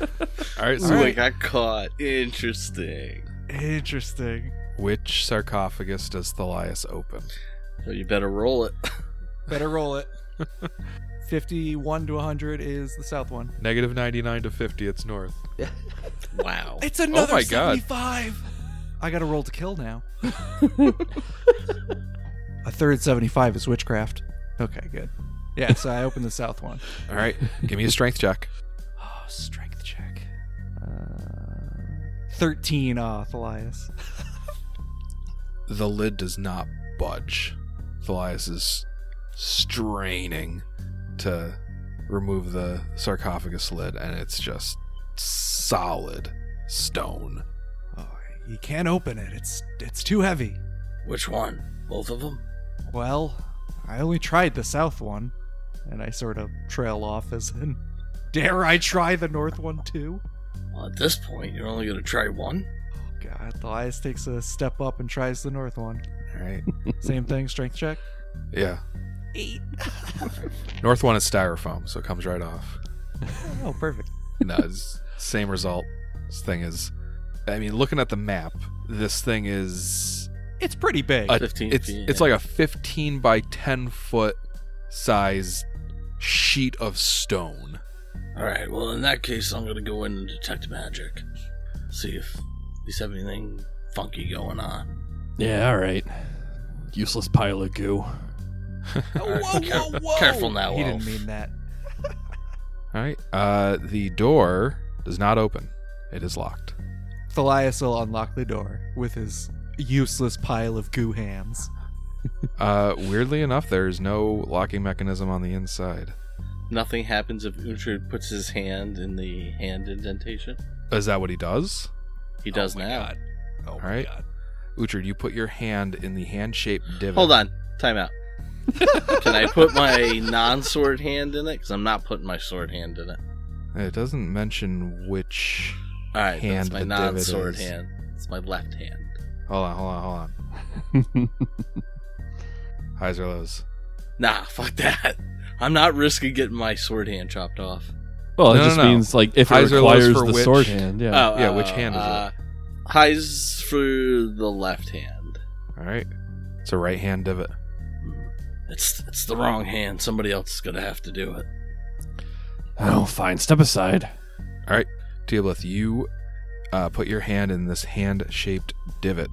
All right, so So All I right. got caught. Interesting. Interesting. which sarcophagus does Thalias open? So you better roll it. Better roll it. 51 to 100 is the south one. Negative 99 to 50, it's north. Wow. It's another oh my God. 75. I got to roll to kill now. a third 75 is witchcraft. Okay, good. Yeah, so I opened the south one. All right, give me a strength check. Oh, strength check. Uh, 13 off, Elias. The lid does not budge. Thalias is straining to remove the sarcophagus lid, and it's just solid stone. You can't open it. It's it's too heavy. Which one? Both of them? Well, I only tried the south one, and I sort of trail off as in, dare I try the north one too? Well, at this point, you're only going to try one? Oh God, Elias takes a step up and tries the north one. All right. Same thing, strength check. Yeah. Eight. North one is styrofoam, so it comes right off. Oh, perfect. No, it's same result. This thing is. I mean, looking at the map, this thing is. It's pretty big. A, 15 it's feet, it's yeah. like a 15 by 10 foot size sheet of stone. Alright, well, in that case, I'm going to go in and detect magic. See if these have anything funky going on. Yeah, all right. Useless pile of goo. whoa, whoa, whoa! Careful now, He Wolf. didn't mean that. All right. Uh, the door does not open. It is locked. Thalias will unlock the door with his useless pile of goo hands. Uh, weirdly enough, there's no locking mechanism on the inside. Nothing happens if Uhtred puts his hand in the hand indentation. Is that what he does? He does oh my now. God. Oh All my right. god. Uhtred, you put your hand in the hand-shaped divot. Hold on. Time out. Can I put my non sword hand in it? Because I'm not putting my sword hand in it. It doesn't mention which. Alright, Hand that's my non sword hand. It's my left hand. Hold on, hold on, hold on. Highs or lows? Nah, fuck that. I'm not risking getting my sword hand chopped off. well, it No, no, just no. means like if it Highs or lows requires for the which- sword hand, yeah. Oh, Yeah, oh, which hand is it? uh, Highs for the left hand. All right. It's a right hand divot. It's it's the wrong hand. Somebody else is gonna have to do it. Oh, fine. Step aside. All right, Teoblith, you uh, put your hand in this hand-shaped divot,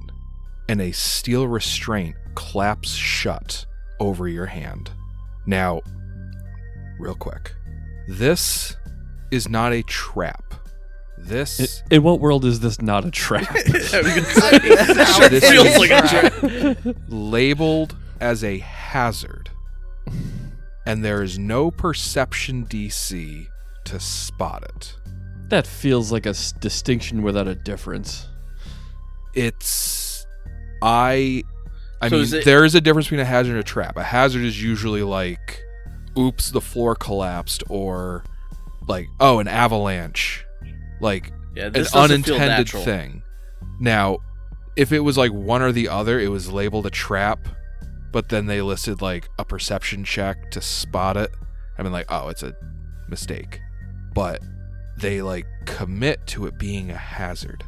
and a steel restraint claps shut over your hand. Now, real quick, this is not a trap. This In, in what world is this not a trap? This It feels like a trap. labeled as a hazard, and there is no perception DC to spot it. That feels like a s- distinction without a difference. it's I I So mean is it- there is a difference between a hazard and a trap. A hazard is usually like oops the floor collapsed or like oh an avalanche. Like Yeah, an this doesn't feel unintended natural. thing. Now, if it was like one or the other, it was labeled a trap, but then they listed like a perception check to spot it. I mean like oh it's a mistake. But they like commit to it being a hazard.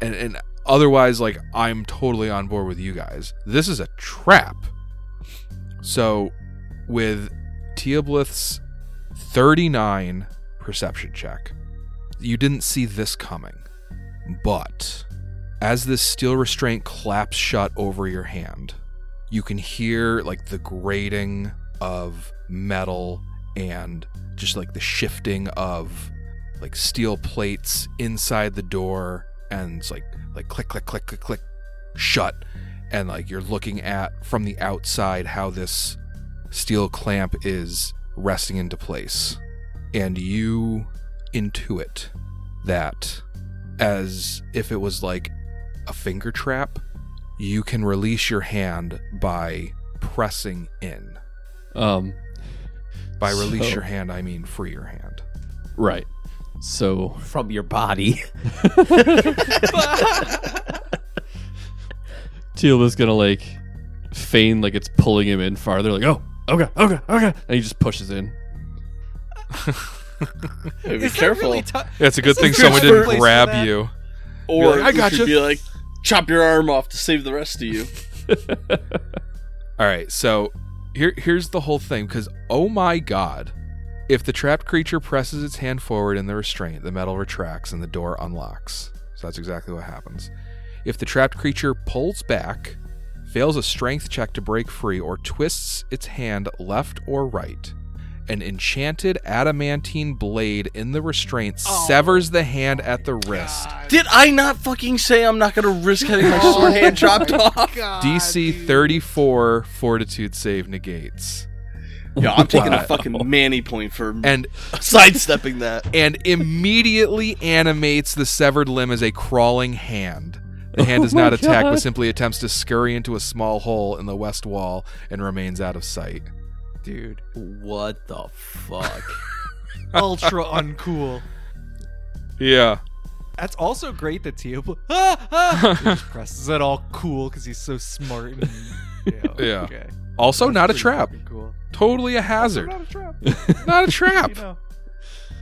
And and otherwise like I'm totally on board with you guys. This is a trap. So with Teoblith's 39 perception check, you didn't see this coming. But as this steel restraint claps shut over your hand, you can hear like the grating of metal and just like the shifting of like steel plates inside the door and it's like like click click click click click shut. And like you're looking at from the outside how this steel clamp is resting into place. And you intuit that as if it was like a finger trap you can release your hand by pressing in. Um, by release So- your hand i mean free your hand. Right. So From your body. Teal is gonna like feign like it's pulling him in farther, like, oh, okay, okay, okay. And he just pushes in. Hey, be Is that careful. really tou- it's a good This thing is someone good didn't place for grab you or Be like, "I you gotcha." should be like, chop your arm off to save the rest of you. All right, so here here's the whole thing because oh my god if the trapped creature presses its hand forward in the restraint the metal retracts and the door unlocks. So that's exactly what happens. If the trapped creature pulls back fails a strength check to break free or twists its hand left or right an enchanted adamantine blade in the restraint severs the hand at the wrist. Did I not fucking say I'm not gonna risk having my sword hand chopped off? dc 34 fortitude save negates Yo, I'm taking a fucking Manny point for and sidestepping that. and immediately animates the severed limb as a crawling hand. The hand Oh does my not attack, God. but simply attempts to scurry into a small hole in the west wall and remains out of sight. Dude, What the fuck? ultra uncool. Yeah. That's also great that Tio bl- ah, ah, he presses it all cool because he's so smart. And, yeah. Yeah. Okay. Also, That's not a trap. Cool. Totally a Also hazard. Not a trap. Not a trap. you know.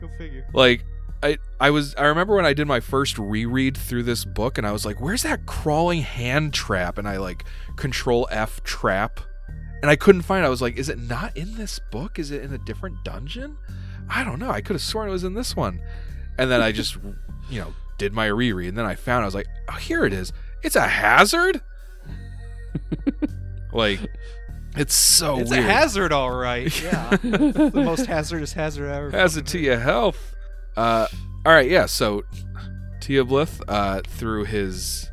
Go figure. Like, I, I was I remember when I did my first reread through this book and I was like, where's that crawling hand trap? And I like control F trap. And I couldn't find it. I was like, is it not in this book? Is it in a different dungeon? I don't know. I could have sworn it was in this one. And then I just, you know, did my reread. And then I found. I was like, oh, here it is. It's a hazard? like, it's so it's weird. a hazard, all right. Yeah. the most hazardous hazard I ever. Hazard to your health. Uh, all right, yeah. So Teoblith, uh, through his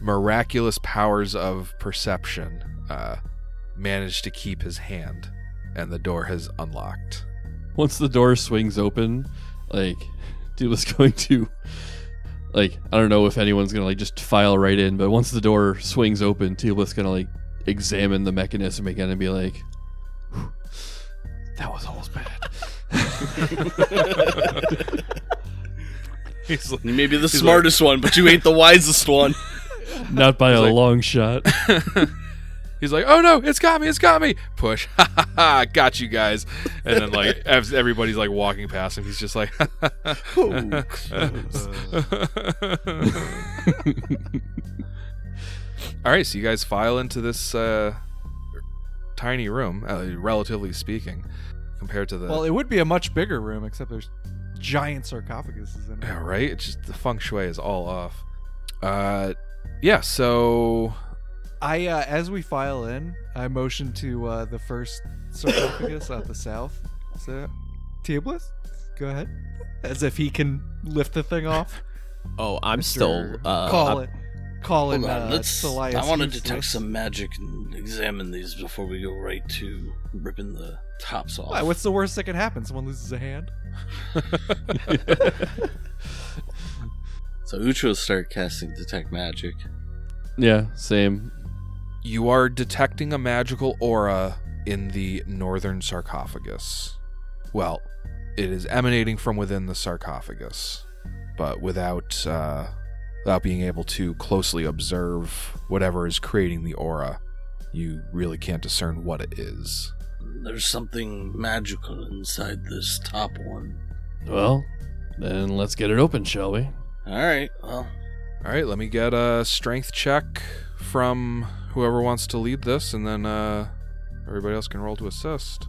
miraculous powers of perception, uh, managed to keep his hand, and the door has unlocked. Once the door swings open, like dude was going to like I don't know if anyone's gonna like just file right in, but once the door swings open, Teal'c's gonna like examine the mechanism again and be like, "That was almost bad." He's like, You may be the He's smartest one, but you ain't the wisest one. Not by He's a like- long shot. he's like, oh no, it's got me, it's got me. Push, ha ha ha, got you guys. And then like everybody's like walking past him, he's just like, Oh, All right, so you guys file into this uh, tiny room, uh, relatively speaking, compared to the. Well, it would be a much bigger room, except there's giant sarcophaguses in it. yeah, right. It's just the feng shui is all off. Uh, yeah. So I, uh, as we file in, I motion to uh, the first sarcophagus at the south. So, Tiblis, go ahead. As if he can lift the thing off. Oh, I'm still uh, call I'm- it. Call Hold it. on, Uh, let's. Thalias I want to useless. detect some magic and examine these before we go right to ripping the tops off. Why, what's the worst that can happen? Someone loses a hand. so Ucha will start casting detect magic. yeah, same. you are detecting a magical aura in the northern sarcophagus. Well, it is emanating from within the sarcophagus, but without uh, without being able to closely observe whatever is creating the aura, you really can't discern what it is. There's something magical inside this top one. Well, then let's get it open, shall we? All right. Well, All right, let me get a strength check from whoever wants to lead this, and then uh, everybody else can roll to assist.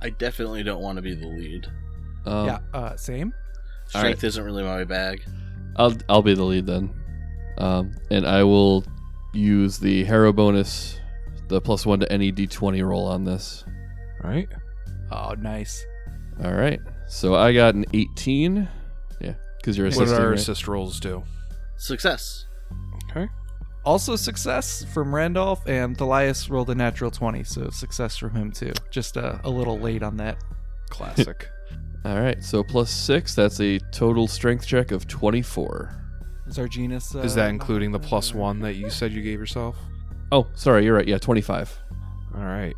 I definitely don't want to be the lead. Um, yeah. Uh, same. All Strength isn't really my bag. I'll I'll be the lead then, um, and I will use the hero bonus, the plus one to any d20 roll on this. All right. Oh, nice. All right, so I got an 18. Yeah, because you're What assisting. did our right? assist rolls do? Success. Okay. Also success from Randolph, and Thalias rolled a natural 20, so success from him too. Just uh, a little late on that. Classic. All right, so plus six. That's a total strength check of 24. Zarginus. Uh, Is that including the plus one that you said you gave yourself? Oh, sorry, you're right. Yeah, 25. All right.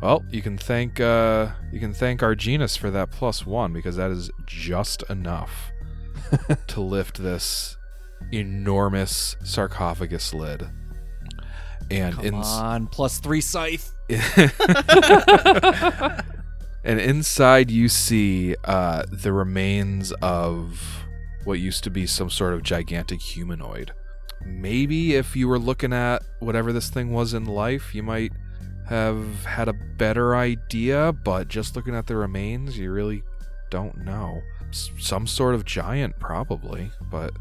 Well, you can thank uh, you can thank Arginus for that plus one because that is just enough to lift this enormous sarcophagus lid. And Come in on, plus three scythe. and inside you see uh, the remains of what used to be some sort of gigantic humanoid. Maybe if you were looking at whatever this thing was in life, you might have had a better idea, but just looking at the remains, you really don't know. S- some sort of giant, probably, but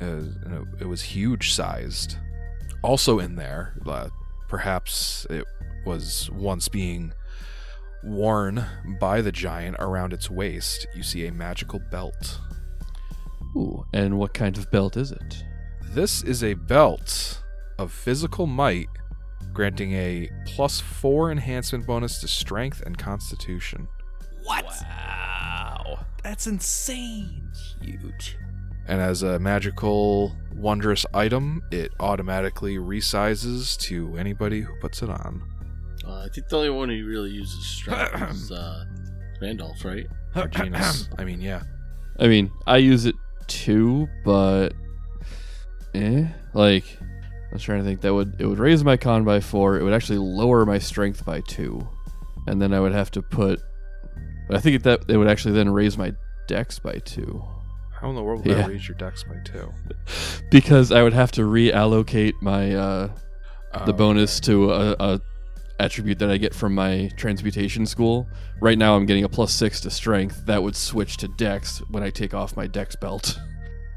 it was, it was huge sized. Also in there, uh, perhaps it was once being worn by the giant around its waist. You see a magical belt. Ooh, and what kind of belt is it? This is a belt of physical might, granting a plus four enhancement bonus to strength and constitution. What? Wow. That's insane. Huge. And as a magical, wondrous item, it automatically resizes to anybody who puts it on. Uh, I think the only one who really uses strength is uh, Randolph, right? Or genus. I mean, yeah. I mean, I use it too, but eh, like I was trying to think that would it would raise my con by four. It would actually lower my strength by two, and then I would have to put. I think that it would actually then raise my dex by two How in the world would Yeah. that raise your dex by two? because I would have to reallocate my uh, the Oh, bonus okay. to a, a attribute that I get from my transmutation school. Right now, I'm getting a plus six to strength. That would switch to dex when I take off my dex belt.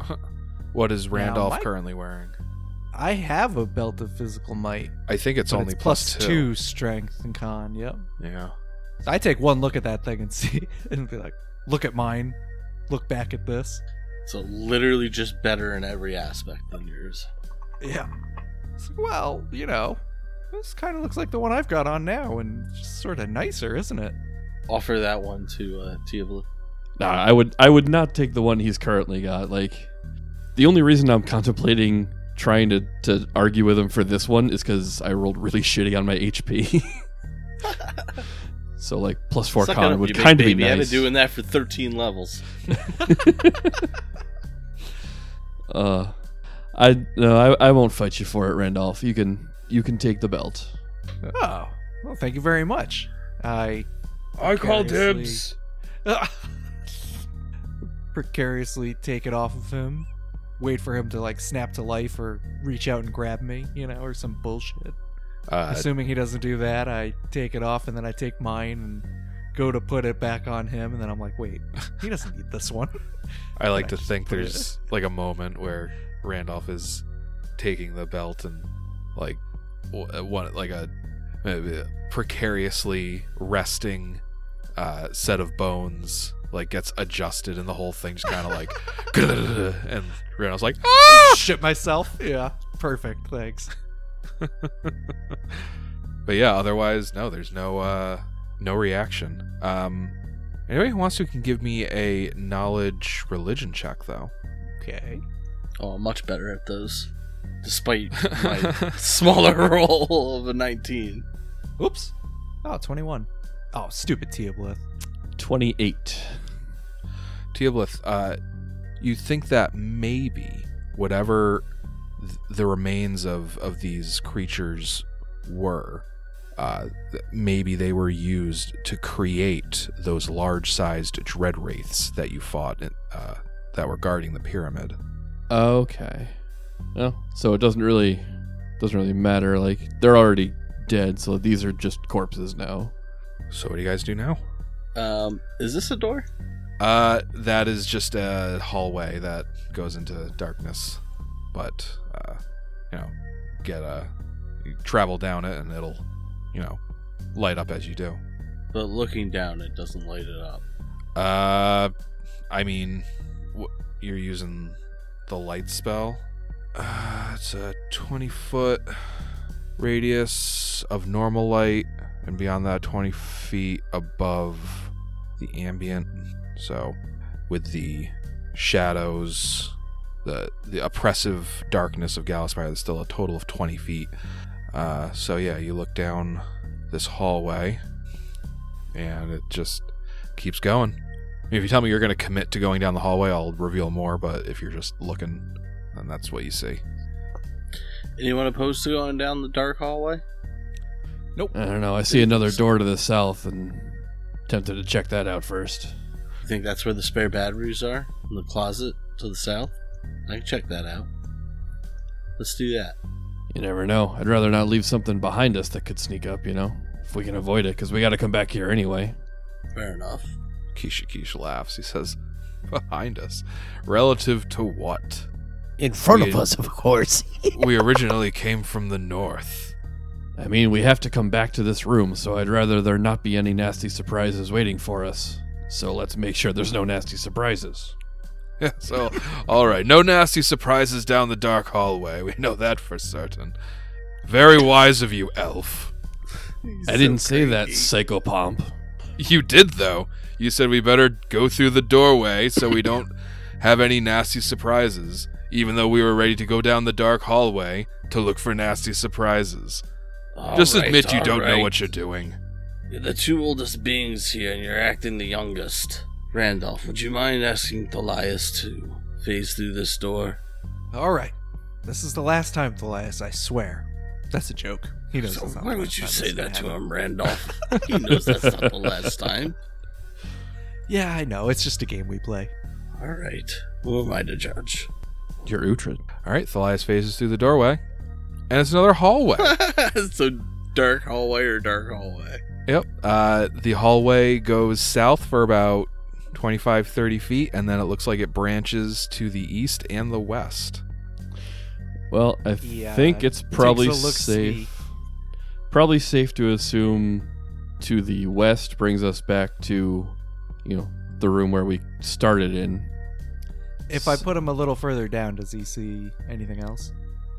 What is Randolph my- currently wearing? I have a belt of physical might. I think it's only it's plus plus two strength and con. Yep. Yeah. I take one look at that thing and see, and be like, look at mine, look back at this. So literally just better in every aspect than yours. Yeah. Like, well, you know, this kind of looks like the one I've got on now, and just sort of nicer, isn't it? Offer that one to uh, Tiabla. Nah, I would I would not take the one he's currently got. Like the only reason I'm contemplating trying to, to argue with him for this one is because I rolled really shitty on my HP. so like plus four Suck con would kind of be baby. I've nice. been doing that for 13 levels. uh, I no, I, I won't fight you for it, Randolph. You can you can take the belt. Oh, well, thank you very much. I I call dibs. precariously take it off of him, wait for him to like snap to life or reach out and grab me, you know, or some bullshit. Uh, Assuming he doesn't do that, I take it off and then I take mine and go to put it back on him, and then I'm like, wait, he doesn't need this one. I like to just think put it- there's like a moment where Randolph is taking the belt and like w- one like a, a precariously resting uh, set of bones like gets adjusted and the whole thing just kind of like and Randolph's like ah! Shit myself. Yeah, perfect. Thanks. but yeah otherwise no there's no uh no reaction um anybody who wants to can give me a knowledge religion check though Okay. Oh, much better at those. Despite my smaller roll of a 19. Oops. Oh, 21. Oh, stupid Teoblith. Twenty eight. Teoblith, uh, you think that maybe whatever th- the remains of, of these creatures were, uh, th- maybe they were used to create those large-sized dread wraiths that you fought in, uh, that were guarding the pyramid. Okay. Well, so it doesn't really doesn't really matter. Like they're already dead, so these are just corpses now. So what do you guys do now? Um, is this a door? Uh, that is just a hallway that goes into darkness, but uh, you know, get a you travel down it and it'll, you know, light up as you do. But looking down, it doesn't light it up. Uh, I mean, wh- you're using the light spell. It's a 20 foot radius of normal light, and beyond that, 20 feet above the ambient. So, with the shadows, the the oppressive darkness of Gallowspire, there's still a total of 20 feet. Uh, so yeah, you look down this hallway, and it just keeps going. If you tell me you're going to commit to going down the hallway, I'll reveal more. But if you're just looking, then that's what you see. Anyone opposed to going down the dark hallway? Nope. I don't know. I see another door to the south, and tempted to check that out first. You think that's where the spare batteries are? In the closet to the south? I can check that out. Let's do that. You never know. I'd rather not leave something behind us that could sneak up, you know? If we can avoid it, because we got to come back here anyway. Fair enough. Keisha Keish laughs. He says, Behind us. Relative to what? In front We- of us, of course. We originally came from the north. I mean, we have to come back to this room, so I'd rather there not be any nasty surprises waiting for us. So let's make sure there's no nasty surprises. Yeah, so, all right. No nasty surprises down the dark hallway. We know that for certain. Very wise of you, elf. I didn't say that, psychopomp. You did, though. You said we better go through the doorway so we don't have any nasty surprises, even though we were ready to go down the dark hallway to look for nasty surprises. Just admit you don't know what you're doing. You're the two oldest beings here, and you're acting the youngest. Randolph, would you mind asking Thalias to phase through this door? All right. This is the last time, Thalias, I swear. That's a joke. He knows So why would you say that gonna him, Randolph? he knows that's not the last time. Yeah, I know. It's just a game we play. All right. Who am I to judge? You're Uhtred. All right, Thalias phases through the doorway, and it's another hallway. so dark hallway or dark hallway? Yep. Uh, the hallway goes south for about 25, 30 feet, and then it looks like it branches to the east and the west. Well, I Yeah, think it's probably a look-see. safe. Probably safe to assume to the west brings us back to, you know, the room where we started in. If I put him a little further down, does he see anything else?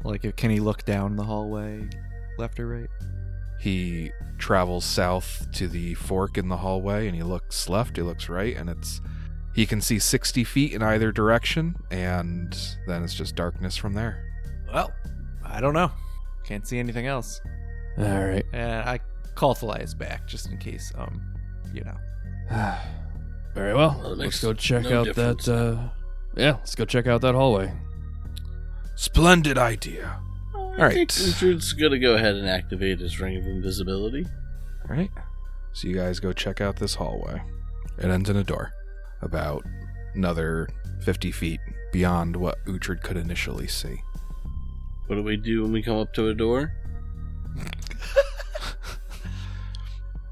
Like, can he look down the hallway, left or right? He travels south to the fork in the hallway, and he looks left, he looks right, and it's he can see 60 feet in either direction, and then it's just darkness from there. Well, I don't know. Can't see anything else. All right. And I call Thalias back just in case, um, you know. Very well. Well, it let's makes go check no out difference that. Uh, yeah, let's go check out that hallway. Splendid idea. All right. I think Uhtred's gonna go ahead and activate his ring of invisibility. All right. So you guys go check out this hallway. It ends in a door, about another 50 feet beyond what Uhtred could initially see. What do we do when we come up to a door?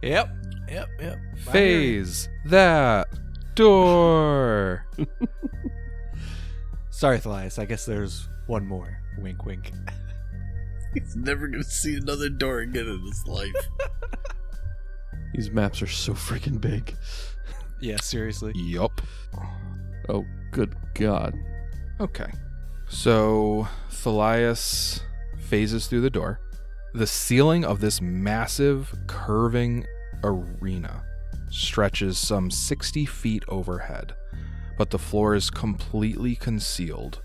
Yep. Yep. Yep. Phase that door. Sorry, Thalias. I guess there's one more. Wink, wink. He's never gonna see another door again in his life. These maps are so freaking big. Yeah, seriously. yup. Oh, good God. Okay. So Thalias phases through the door. The ceiling of this massive curving arena stretches some 60 feet overhead, but the floor is completely concealed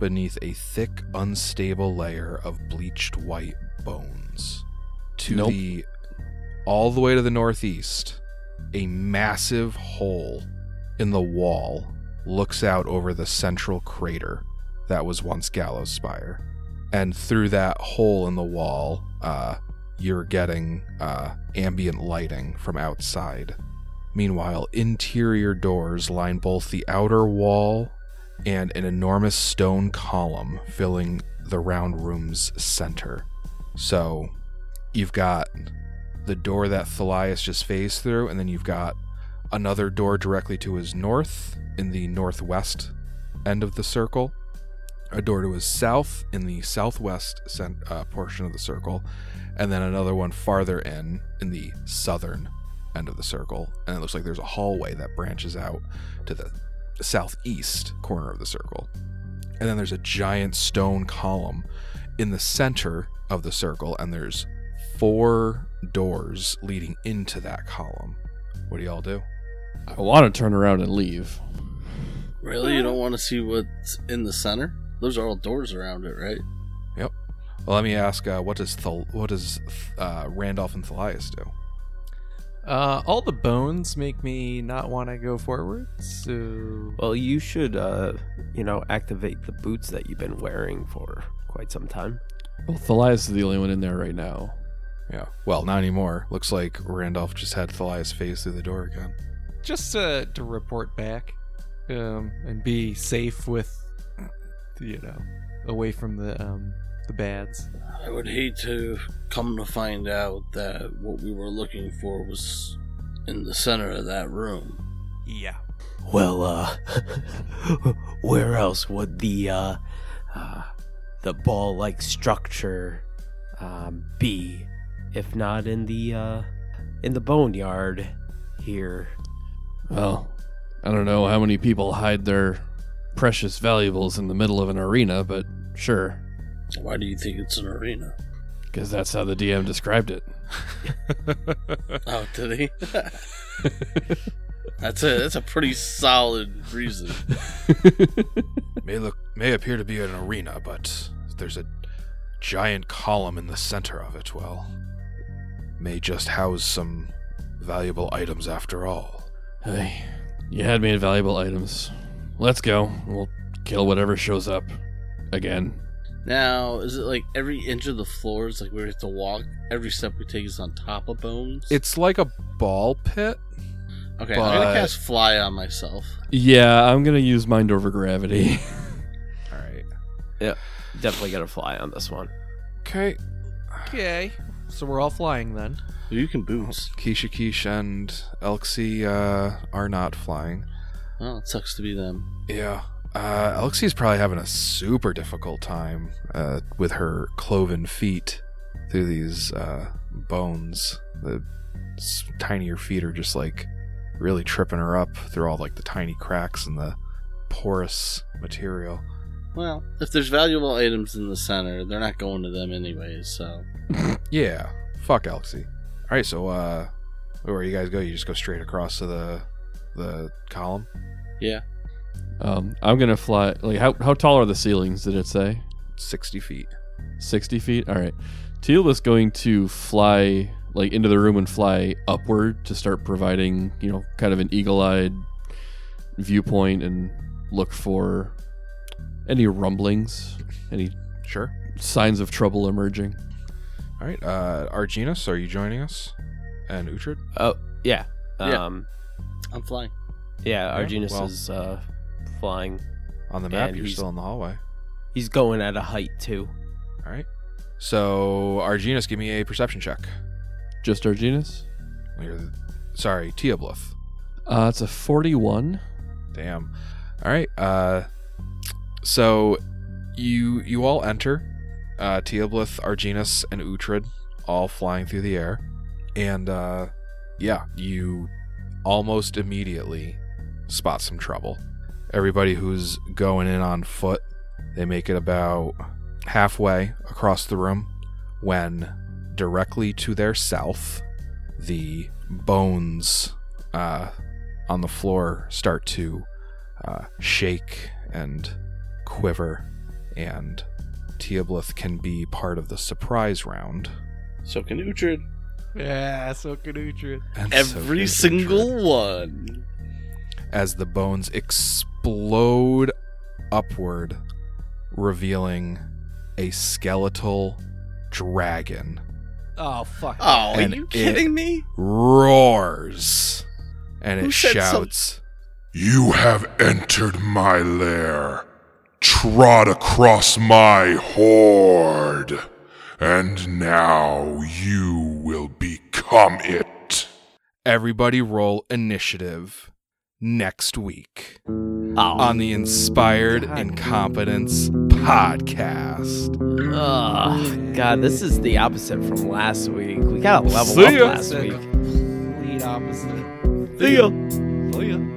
beneath a thick, unstable layer of bleached white bones. To Nope. the all the way to the northeast, a massive hole in the wall looks out over the central crater that was once Gallowspire. And through that hole in the wall, uh, you're getting uh, ambient lighting from outside. Meanwhile, interior doors line both the outer wall and an enormous stone column filling the round room's center. So you've got the door that Thalias just phased through, and then you've got another door directly to his north in the northwest end of the circle, a door to his south in the southwest cent- uh, portion of the circle, and then another one farther in in the southern end of the circle. And it looks like there's a hallway that branches out to the southeast corner of the circle. And then there's a giant stone column in the center of the circle, and there's four doors leading into that column. What do y'all do? I want to turn around and leave. Really? You don't want to see what's in the center? Those are all doors around it, right? Yep. Well, let me ask, uh, what does Thal- what does uh, Randolph and Thalias do? Uh, all the bones make me not want to go forward. So Well, you should, uh, you know, activate the boots that you've been wearing for quite some time. Well, Thalias is the only one in there right now. Yeah. Well, not anymore. Looks like Randolph just had Thalias phase through the door again. just to to report back, um, and be safe with, you know, away from the um the bads. I would hate to come to find out that what we were looking for was in the center of that room. Yeah. Well, uh, where else would the uh, uh the ball-like structure um, be, if not in the uh, in the boneyard here? Well, I don't know how many people hide their precious valuables in the middle of an arena, but sure, Why do you think it's an arena? because that's how the DM described it. Oh, did he? that's a that's a pretty solid reason. may look may appear to be an arena, but there's a giant column in the center of it. Well, may just house some valuable items after all. Hey, you had me at valuable items. Let's go. We'll kill whatever shows up. Again. Now, is it like every inch of the floor is like we have to walk? Every step we take is on top of bones. It's like a ball pit. okay. I'm gonna but- cast fly on myself. Yeah, I'm gonna use mind over gravity. All right. Yep. Definitely gonna fly on this one. Okay. Okay. So we're all flying then. You can boost. Keisha Keish and Elxie uh, are not flying. Well, it sucks to be them. Yeah. Uh, Elxie's probably having a super difficult time uh, with her cloven feet through these uh, bones. The tinier feet are just like really tripping her up through all like the tiny cracks in the porous material. Well, if there's valuable items in the center, they're not going to them anyways. So Yeah. Fuck Elxie. All right. So uh, where you guys go? You just go straight across to the the column. yeah, um, I'm gonna fly. Like, how how tall are the ceilings? Did it say? Sixty feet. Sixty feet. All right. Teal is going to fly like into the room and fly upward to start providing, you know, kind of an eagle-eyed viewpoint and look for any rumblings, any Sure. signs of trouble emerging. All right. Uh, Arginus, are you joining us? And Uhtred? Oh yeah. Yeah. Um, I'm flying. yeah. Yeah, Arginus well- is uh, flying. On the map, And you're he's- still in the hallway. He's going at a height too. All right. So, Arginus, give me a perception check. Just Arginus. You're, sorry, Teoblith. Uh, it's a 41. Damn. All right. Uh, so you you all enter. Uh, Teoblith, Arginus, and Uhtred all flying through the air, and uh, yeah, you almost immediately spot some trouble. Everybody who's going in on foot, they make it about halfway across the room when directly to their south, the bones uh, on the floor start to uh, shake and quiver, and Teoblith can be part of the surprise round. So can Uhtred. Yeah, so can Uhtred. And so Every can single Uhtred. one. as the bones explode upward, revealing a skeletal dragon Oh fuck. Oh, are And you it- kidding me? roars and Who it said some- shouts You have entered my lair, trod across my hoard, and now you will become it. everybody roll initiative next week Oh, on the inspired God. incompetence podcast Oh, God, this is the opposite from last week. We got to level See up ya. last week. complete opposite. See ya.